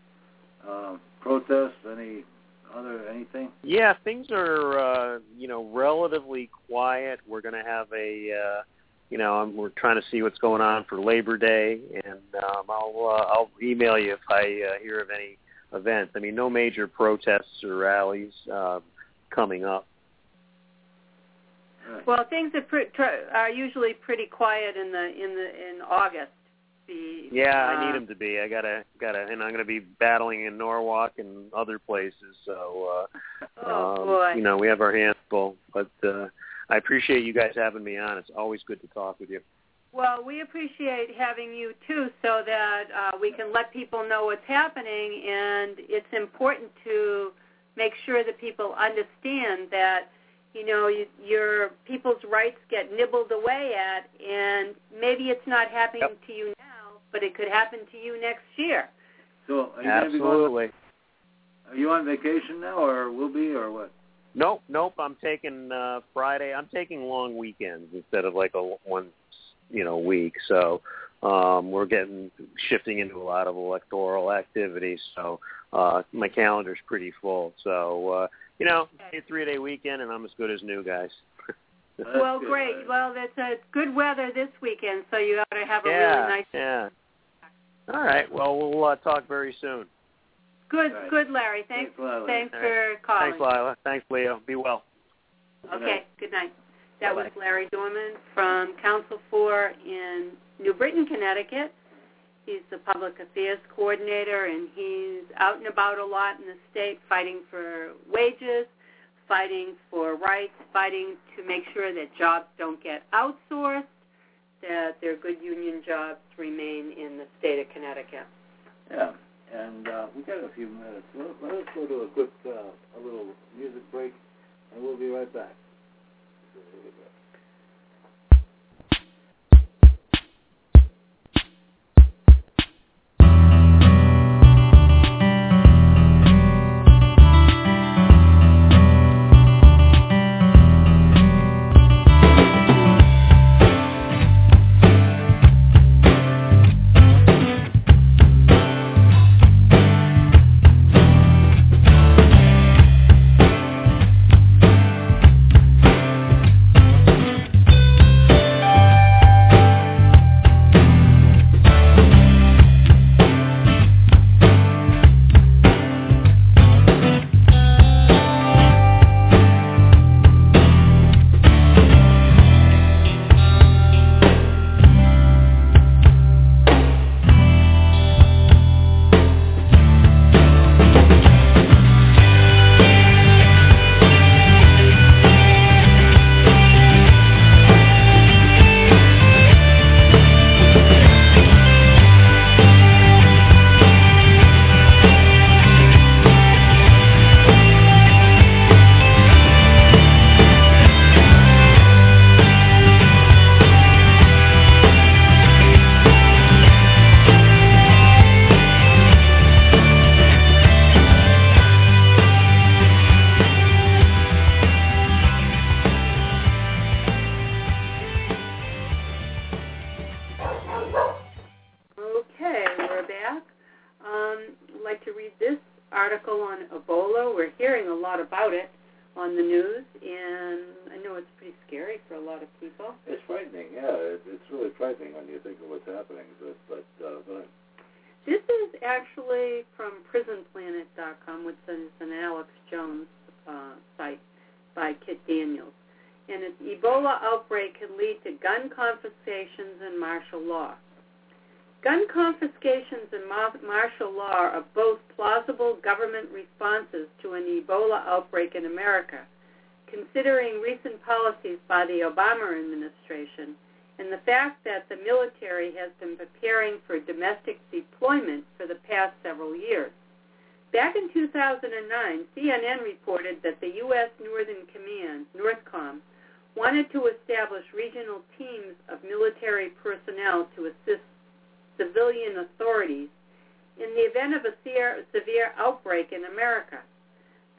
uh, protests? Any other anything? Yeah, things are uh, you know relatively quiet. We're going to have a you know, I'm, we're trying to see what's going on for Labor Day, and um, I'll uh, I'll email you if I uh, hear of any events. I mean, no major protests or rallies um, coming up. Well, things are, pre- tr- are usually pretty quiet in the in the in August. The, Yeah, uh, I need them to be. I gotta gotta, and I'm gonna be battling in Norwalk and other places. So, uh, Oh um, boy. you know, we have our hands full. But uh, I appreciate you guys having me on. It's always good to talk with you. Well, we appreciate having you too, so that uh, we can let people know what's happening, and it's important to make sure that people understand that you know you, your people's rights get nibbled away at, and maybe it's not happening Yep. to you now, but it could happen to you next year. So are you going to be going? Absolutely. Are you on vacation now, or will be, or what? Nope, nope. I'm taking uh Friday. I'm taking long weekends instead of like a one, you know, week. So um we're getting shifting into a lot of electoral activity. So uh my calendar's pretty full. So uh you know, a three day weekend and I'm as good as new, guys. Well, good, great. Well, it's uh, good weather this weekend, so you ought to have a yeah, really nice. yeah. All right. Well, we'll uh, talk very soon. Good, Right. good, Larry. Thanks, Thanks a lot, Larry. thanks for calling. Thanks, Lila. Thanks, Leo. Be well. Okay, good night. That was Bye-bye. Larry Dorman from Council 4 in New Britain, Connecticut. He's the public affairs coordinator, and he's out and about a lot in the state fighting for wages, fighting for rights, fighting to make sure that jobs don't get outsourced, that their good union jobs remain in the state of Connecticut. Yeah, and uh, we got a few minutes. Let, let us go to a quick, uh, a little music break, and we'll be right back. Considering recent policies by the Obama administration and the fact that the military has been preparing for domestic deployment for the past several years. Back in 2009, CNN reported that the U.S. Northern Command, NORTHCOM, wanted to establish regional teams of military personnel to assist civilian authorities in the event of a severe, outbreak in America.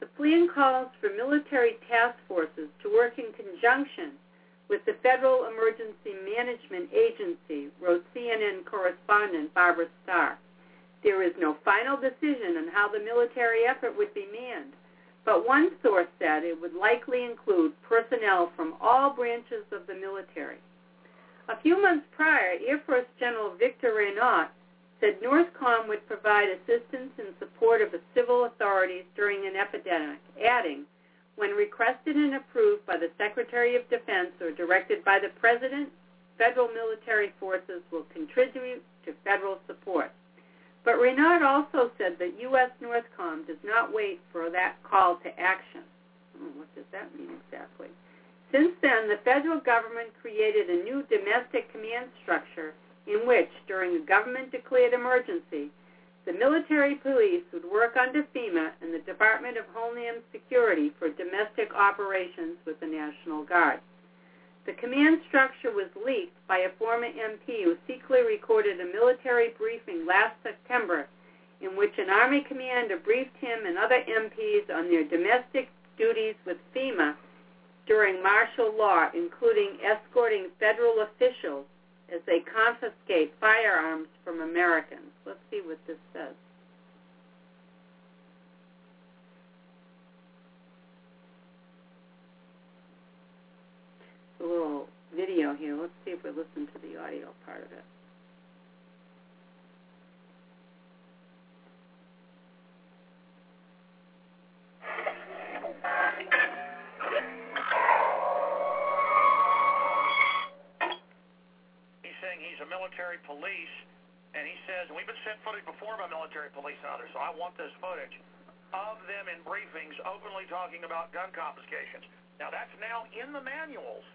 The plan calls for military task forces to work in conjunction with the Federal Emergency Management Agency, wrote CNN correspondent Barbara Starr. There is no final decision on how the military effort would be manned, but one source said it would likely include personnel from all branches of the military. A few months prior, Air Force General Victor Renuart said NORTHCOM would provide assistance in support of the civil authorities during an epidemic, adding, when requested and approved by the Secretary of Defense or directed by the President, federal military forces will contribute to federal support. But Renuart also said that U.S. NORTHCOM does not wait for that call to action. What does that mean exactly? Since then, the federal government created a new domestic command structure in which, during a government-declared emergency, the military police would work under FEMA and the Department of Homeland Security for domestic operations with the National Guard. The command structure was leaked by a former MP who secretly recorded a military briefing last September in which an Army commander briefed him and other MPs on their domestic duties with FEMA during martial law, including escorting federal officials as they confiscate firearms from Americans. Let's see what this says. a little video here. Let's see if we listen to the audio part of it. Saying he's a military police, and he says, and we've been sent footage before by military police and others, so I want this footage of them in briefings openly talking about gun confiscations. Now, that's now in the manuals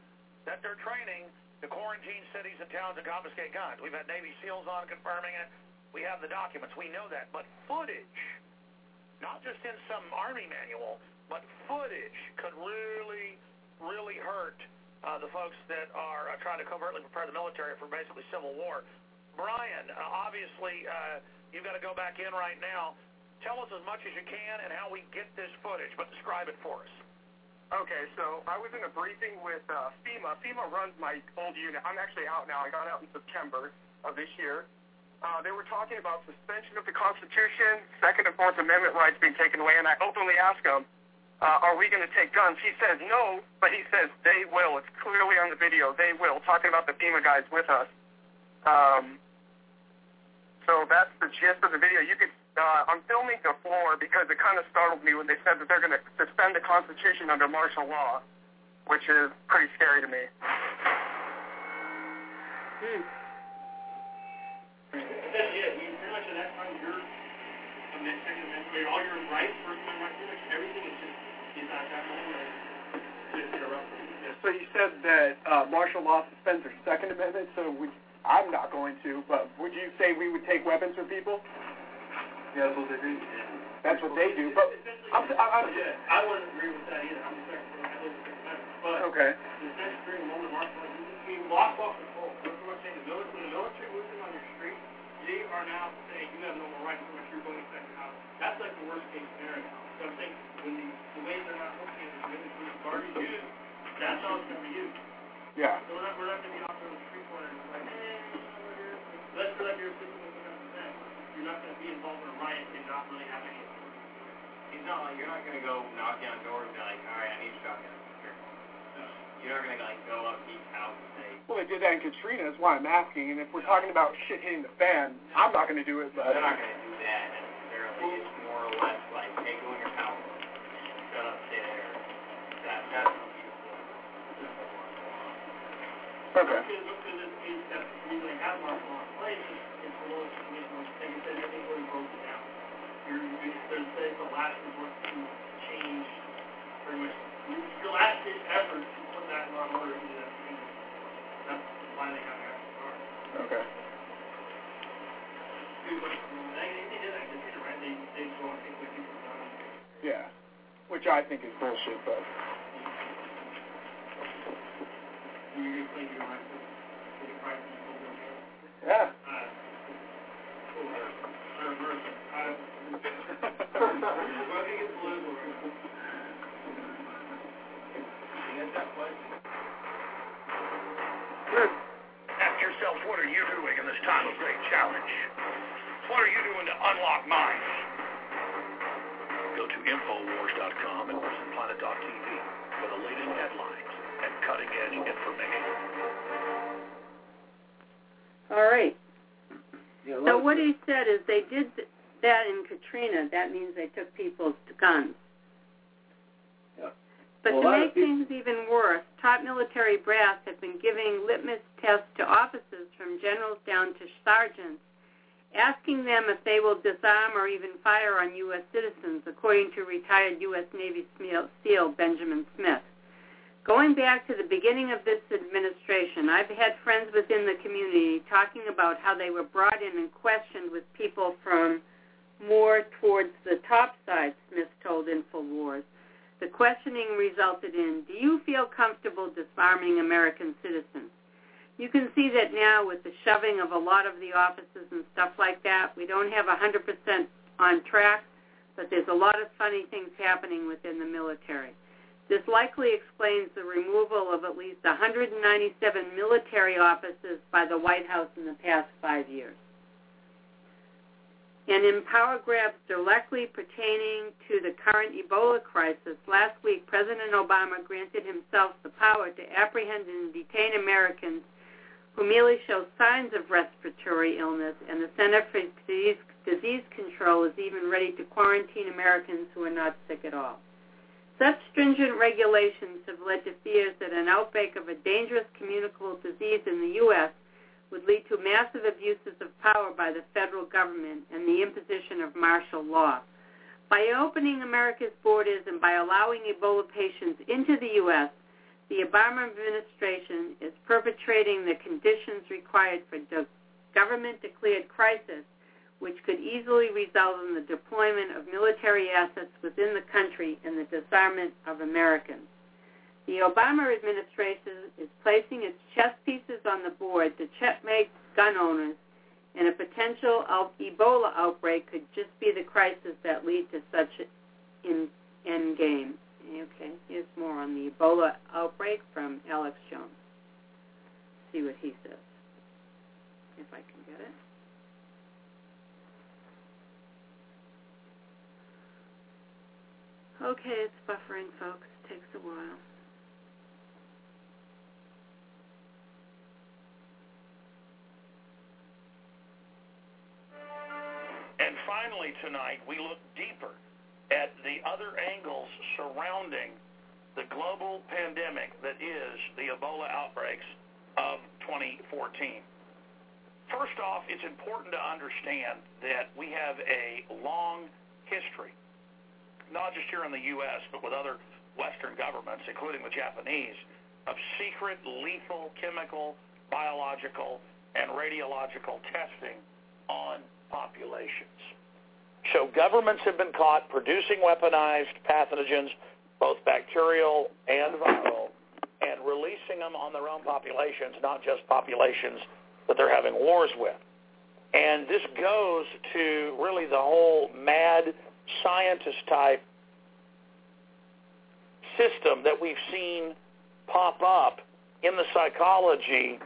that they're training to quarantine cities and towns and confiscate guns. We've had Navy SEALs on confirming it. We have the documents. We know that. But footage, not just in some Army manual, but footage could really, really hurt uh, the folks that are uh, trying to covertly prepare the military for basically civil war. Brian, uh, obviously, uh, you've got to go back in right now. Tell us as much as you can and how we get this footage, but describe it for us. Okay, so I was in a briefing with uh, FEMA. FEMA runs my old unit. I'm actually out now. I got out in September of this year. Uh, they were talking about suspension of the Constitution, Second and Fourth Amendment rights being taken away, and I openly asked him, uh, are we going to take guns? He says no, but he says they will. It's clearly on the video. They will, talking about the FEMA guys with us. Um, so that's the gist of the video. You could uh, I'm filming the floor because it kind of startled me when they said that they're going to suspend the Constitution under martial law, which is pretty scary to me. Hmm. Essentially, yeah, we pretty much at that time, your amendment, Second Amendment, all your rights, First Amendment rights, pretty much everything is just is at that moment just interrupted. So you said that uh, martial law suspends their Second Amendment, so we, I'm not going to, but would you say we would take weapons from people? Yeah, that's what they do. That's what they do, but I'm, I'm, I'm yeah, I wouldn't agree with that either. I'm the second one. I live in the second amendment. But okay. the next during moment martial law, you can lock control. That's what I'm saying. The military, the military moves in on your street, they are now saying you have no more rights unless you're going to second house. That's like the worst case scenario. So I'm saying the, way they're not looking at the guard is that's how it's going to be used. Yeah. So we're not, we're not going to be there on the street corner like, eh, let's feel like you're assisting with 100%. You're not going to be involved in a riot and not really have any. It's not like you're not gonna go knock down doors and be like, all right, I need a shotgun. You're not gonna like go up each house and say. Well, they did that in Katrina. That's why I'm asking. And if we're talking about shit hitting the fan, I'm not going to do it. But they're not gonna do that necessarily. It's more or less like, hey, go in your house. Shut up, stay there. That that's what people. Okay. Because because it's, it's that we like have martial law in place, it's the lowest condition. Like I said, everything's already broken down. You're, you're, there's there's the last resort to change pretty much your, your last ditch effort to put that law in order into that change. That's why they got that start. Okay. Dude, but they, they did that. They did it right. They they just want to take what people done. Yeah. Which I think is bullshit, but. Question? Ask yourself, what are you doing in this time of great challenge? What are you doing to unlock minds? Go to Infowars.com and visit Planet.tv for the latest headlines and cutting edge information. All right. So what he said is they did that in Katrina. That means they took people's guns. Yeah. But well, to make things even worse, top military brass have been giving litmus tests to officers from generals down to sergeants, asking them if they will disarm or even fire on U.S. citizens, according to retired U.S. Navy SEAL Benjamin Smith. Going back to the beginning of this administration, I've had friends within the community talking about how they were brought in and questioned with people from more towards the top side, Smith told InfoWars. The questioning resulted in, do you feel comfortable disarming American citizens? You can see that now with the shoving of a lot of the offices and stuff like that. We don't have 100% on track, but there's a lot of funny things happening within the military. This likely explains the removal of at least 197 military offices by the White House in the past five years. And in power grabs directly pertaining to the current Ebola crisis, last week President Obama granted himself the power to apprehend and detain Americans who merely show signs of respiratory illness, and the Center for Disease, Disease Control is even ready to quarantine Americans who are not sick at all. Such stringent regulations have led to fears that an outbreak of a dangerous communicable disease in the U.S. would lead to massive abuses of power by the federal government and the imposition of martial law. By opening America's borders and by allowing Ebola patients into the U.S., the Obama administration is perpetrating the conditions required for the government-declared crisis, which could easily result in the deployment of military assets within the country and the disarmament of Americans. The Obama administration is placing its chess pieces on the board to checkmate gun owners, and a potential Ebola outbreak could just be the crisis that lead to such an end game. Okay, here's more on the Ebola outbreak from Alex Jones. See what he says, if I can get it. Okay, it's buffering, folks. It Takes a while. And finally tonight, we look deeper at the other angles surrounding the global pandemic that is the Ebola outbreaks of 2014. First off, it's important to understand that we have a long history, not just here in the U.S., but with other Western governments, including the Japanese, of secret, lethal, chemical, biological, and radiological testing on populations. So governments have been caught producing weaponized pathogens, both bacterial and viral, and releasing them on their own populations, not just populations that they're having wars with. And this goes to really the whole mad scientist type system that we've seen pop up in the psychology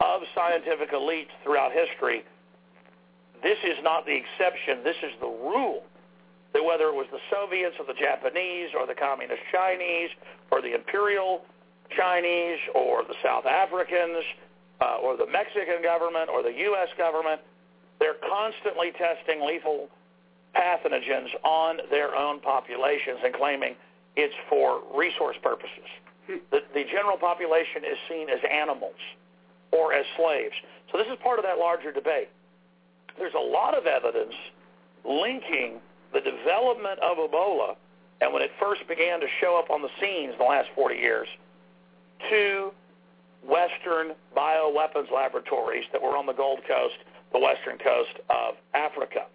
of scientific elites throughout history this is not the exception. This is the rule. That whether it was the Soviets or the Japanese or the Communist Chinese or the Imperial Chinese or the South Africans uh, or the Mexican government or the U.S. government, they're constantly testing lethal pathogens on their own populations and claiming it's for resource purposes. Hmm. The, the general population is seen as animals or as slaves. So this is part of that larger debate there's a lot of evidence linking the development of Ebola and when it first began to show up on the scenes in the last 40 years to Western bioweapons laboratories that were on the Gold Coast, the western coast of Africa.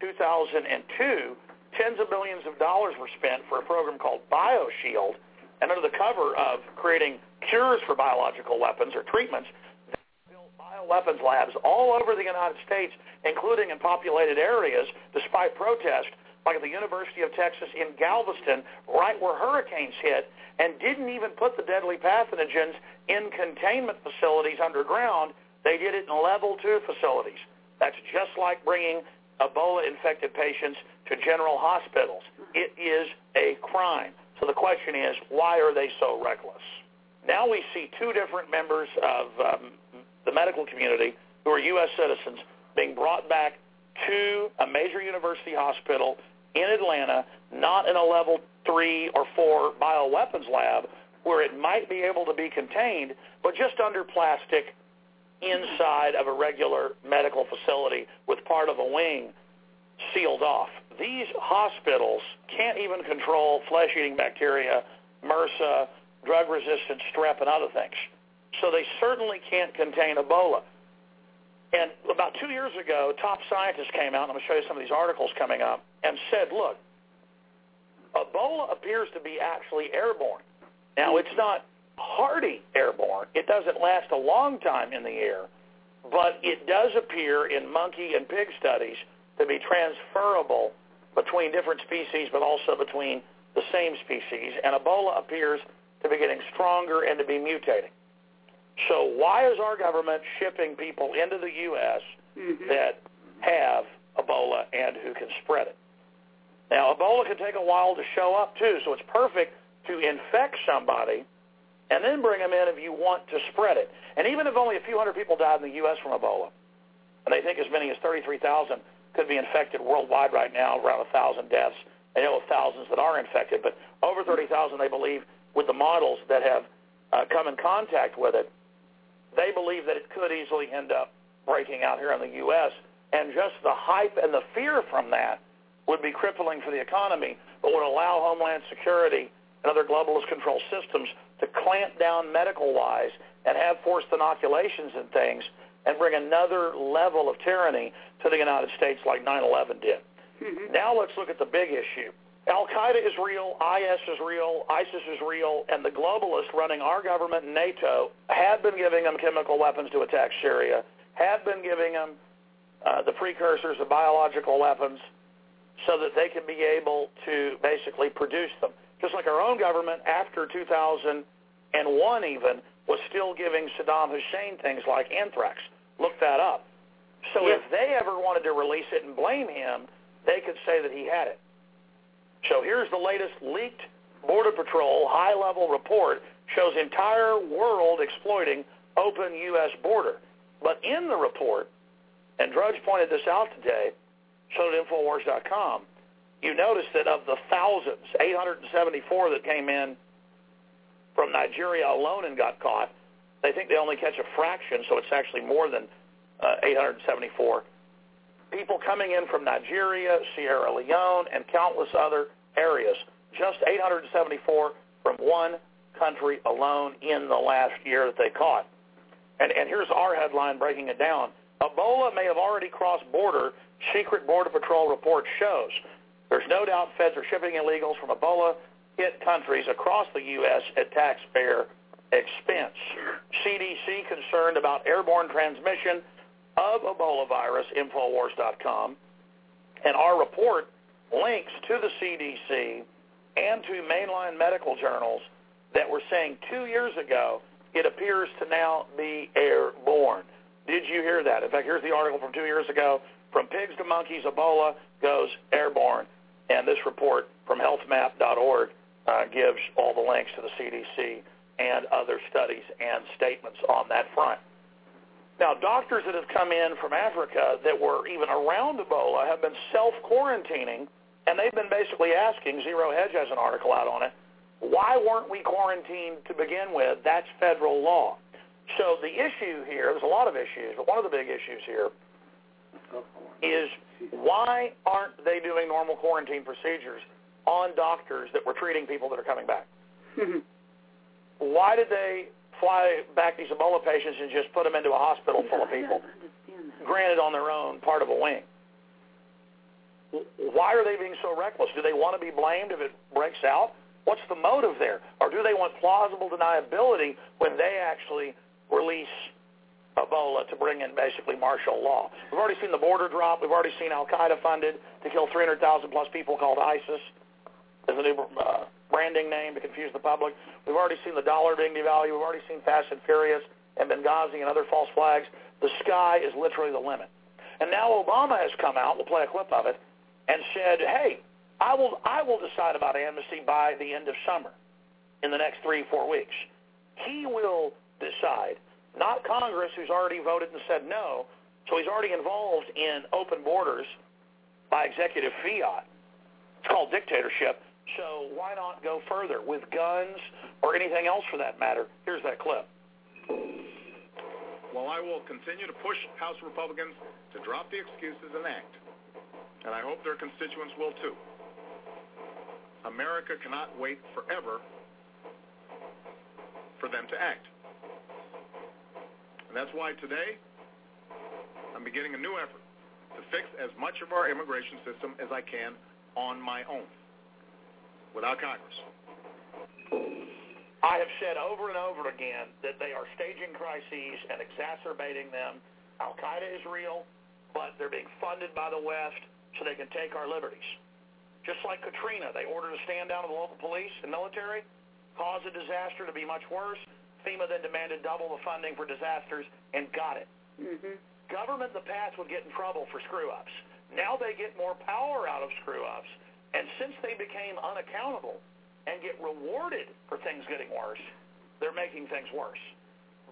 2002, tens of millions of dollars were spent for a program called BioShield, and under the cover of creating cures for biological weapons or treatments, they built bioweapons labs all over the United States, including in populated areas, despite protest, like at the University of Texas in Galveston, right where hurricanes hit, and didn't even put the deadly pathogens in containment facilities underground. They did it in level two facilities. That's just like bringing Ebola-infected patients to general hospitals. It is a crime. So the question is, why are they so reckless? Now we see two different members of um, the medical community who are U.S. citizens being brought back to a major university hospital in Atlanta, not in a level three or four bioweapons lab where it might be able to be contained, but just under plastic inside of a regular medical facility with part of a wing sealed off. These hospitals can't even control flesh-eating bacteria, MRSA, drug-resistant strep, and other things. So they certainly can't contain Ebola. And about two years ago, top scientists came out, and I'm going to show you some of these articles coming up, and said, look, Ebola appears to be actually airborne. Now, it's not hardy airborne. It doesn't last a long time in the air, but it does appear in monkey and pig studies to be transferable between different species, but also between the same species. And Ebola appears to be getting stronger and to be mutating. So why is our government shipping people into the U.S. Mm-hmm. that have Ebola and who can spread it? Now, Ebola can take a while to show up too, so it's perfect to infect somebody and then bring them in if you want to spread it. And even if only a few hundred people died in the U.S. from Ebola, and they think as many as 33,000 could be infected worldwide right now, around 1,000 deaths. They know of thousands that are infected, but over 30,000 they believe with the models that have uh, come in contact with it, they believe that it could easily end up breaking out here in the U.S. And just the hype and the fear from that would be crippling for the economy, but would allow Homeland Security and other globalist control systems to clamp down medical-wise and have forced inoculations and things and bring another level of tyranny to the United States like 9-11 did. Mm-hmm. Now let's look at the big issue. Al-Qaeda is real, IS is real, ISIS is real, and the globalists running our government and NATO have been giving them chemical weapons to attack Syria, have been giving them uh, the precursors of biological weapons so that they can be able to basically produce them. Just like our own government after 2001 even was still giving Saddam Hussein things like anthrax. Look that up. So Yeah. if they ever wanted to release it and blame him, they could say that he had it. So here's the latest leaked Border Patrol high-level report shows entire world exploiting open U.S. border. But in the report, and Drudge pointed this out today, so did Infowars.com, you notice that of the thousands, 874 that came in from Nigeria alone and got caught, they think they only catch a fraction, so it's actually more than uh, 874 people coming in from Nigeria, Sierra Leone, and countless other areas. Just 874 from one country alone in the last year that they caught. And, and here's our headline breaking it down. Ebola may have already crossed border, secret Border Patrol report shows. There's no doubt feds are shipping illegals from Ebola-hit countries across the U.S. at taxpayer expense. CDC concerned about airborne transmission of Ebola virus, Infowars.com, and our report links to the CDC and to mainline medical journals that were saying two years ago it appears to now be airborne. Did you hear that? In fact, here's the article from two years ago. From pigs to monkeys, Ebola goes airborne. And this report from healthmap.org uh, gives all the links to the CDC and other studies and statements on that front. Now, doctors that have come in from Africa that were even around Ebola have been self-quarantining, and they've been basically asking, Zero Hedge has an article out on it, why weren't we quarantined to begin with? That's federal law. So the issue here, there's a lot of issues, but one of the big issues here is why aren't they doing normal quarantine procedures on doctors that were treating people that are coming back? Why did they fly back these Ebola patients and just put them into a hospital full of people, granted on their own, part of a wing? Why are they being so reckless? Do they want to be blamed if it breaks out? What's the motive there? Or do they want plausible deniability when they actually release Ebola to bring in basically martial law? We've already seen the border drop. We've already seen Al-Qaeda funded to kill 300,000 plus people called ISIS as a new uh, branding name to confuse the public. We've already seen the dollar being devalued. We've already seen Fast and Furious and Benghazi and other false flags. The sky is literally the limit. And now Obama has come out, we'll play a clip of it, and said, hey, I will, I will decide about amnesty by the end of summer in the next three, four weeks. He will decide, not Congress who's already voted and said no, so he's already involved in open borders by executive fiat. It's called dictatorship. So why not go further with guns or anything else for that matter? Here's that clip. Well, I will continue to push House Republicans to drop the excuses and act. And I hope their constituents will too. America cannot wait forever for them to act. That's why today I'm beginning a new effort to fix as much of our immigration system as I can on my own without Congress. I have said over and over again that they are staging crises and exacerbating them. Al Qaeda is real, but they're being funded by the West so they can take our liberties. Just like Katrina, they ordered a stand down of the local police and military, caused a disaster to be much worse. FEMA then demanded double the funding for disasters and got it. Mm-hmm. Government in the past would get in trouble for screw ups. Now they get more power out of screw ups. And since they became unaccountable and get rewarded for things getting worse, they're making things worse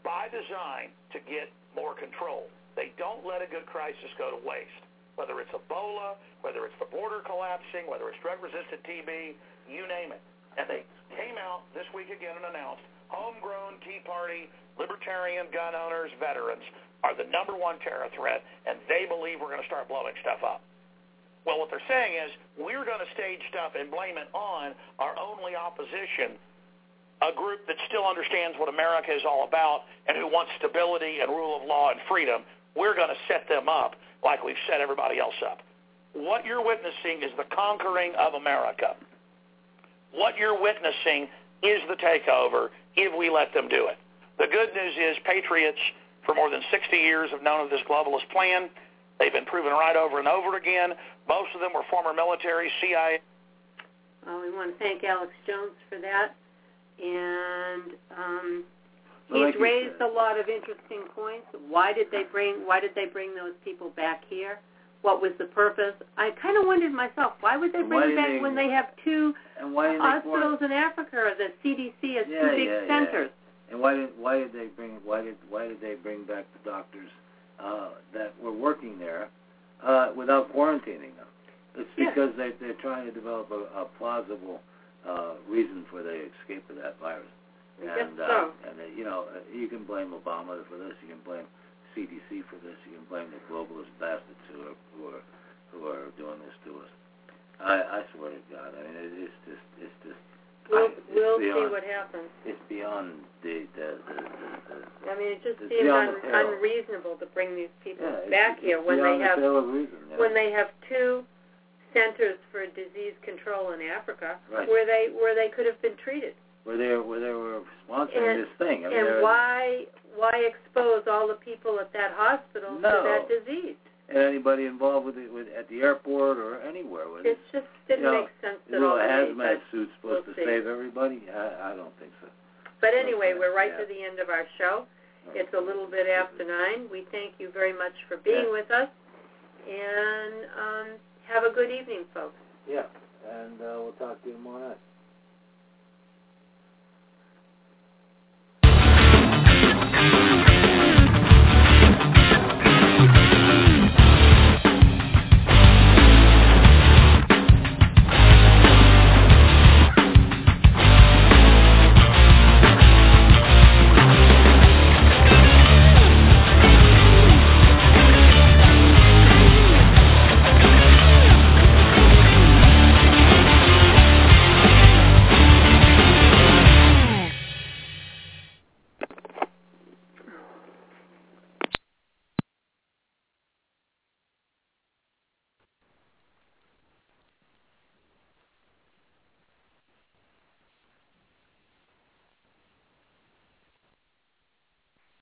by design to get more control. They don't let a good crisis go to waste. Whether it's Ebola, whether it's the border collapsing, whether it's drug-resistant TB, you name it. And they came out this week again and announced homegrown Tea Party, libertarian gun owners, veterans are the number one terror threat, and they believe we're going to start blowing stuff up. Well, what they're saying is we're going to stage stuff and blame it on our only opposition, a group that still understands what America is all about and who wants stability and rule of law and freedom. We're going to set them up like we've set everybody else up. What you're witnessing is the conquering of America. What you're witnessing is the takeover if we let them do it. The good news is patriots for more than 60 years have known of this globalist plan. They've been proven right over and over again. Most of them were former military, CIA. Well, we want to thank Alex Jones for that. And um, he's like you raised said. a lot of interesting points. Why did they bring Why did they bring those people back here? What was the purpose? I kind of wondered myself, why would they And bring did back they- when they have two And why hospitals in Africa or the CDC has Yeah, two big yeah, yeah. centers? And why did why did they bring why did why did they bring back the doctors uh, that were working there uh, without quarantining them? It's Yeah. because they they're trying to develop a, a plausible uh, reason for the escape of that virus. And so. uh, and uh, you know uh, you can blame Obama for this. You can blame CDC for this. You can blame the globalist bastards who are who are who are doing this to us. I I swear to God. I mean it, it's just it's just We'll, it's we'll see what happens. it's beyond the the the, the, the I mean, it just seems beyond un- unreasonable to bring these people yeah, back it's here when they have of reason, yeah. when they have two centers for disease control in Africa Right. where they where they could have been treated. Where they where they were sponsoring And- this thing. I mean, and why why expose all the people at that hospital No. to that disease? and anybody involved with it with at the airport or anywhere with It it. just didn't you know, make sense You at know, all. me, hazmat suit's supposed we'll to see. save everybody? I, I don't think so. But anyway, we're right Yeah. to the end of our show. It's a little bit after nine. We thank you very much for being Yeah. with us, and um, have a good evening, folks. Yeah, and uh, we'll talk to you tomorrow night.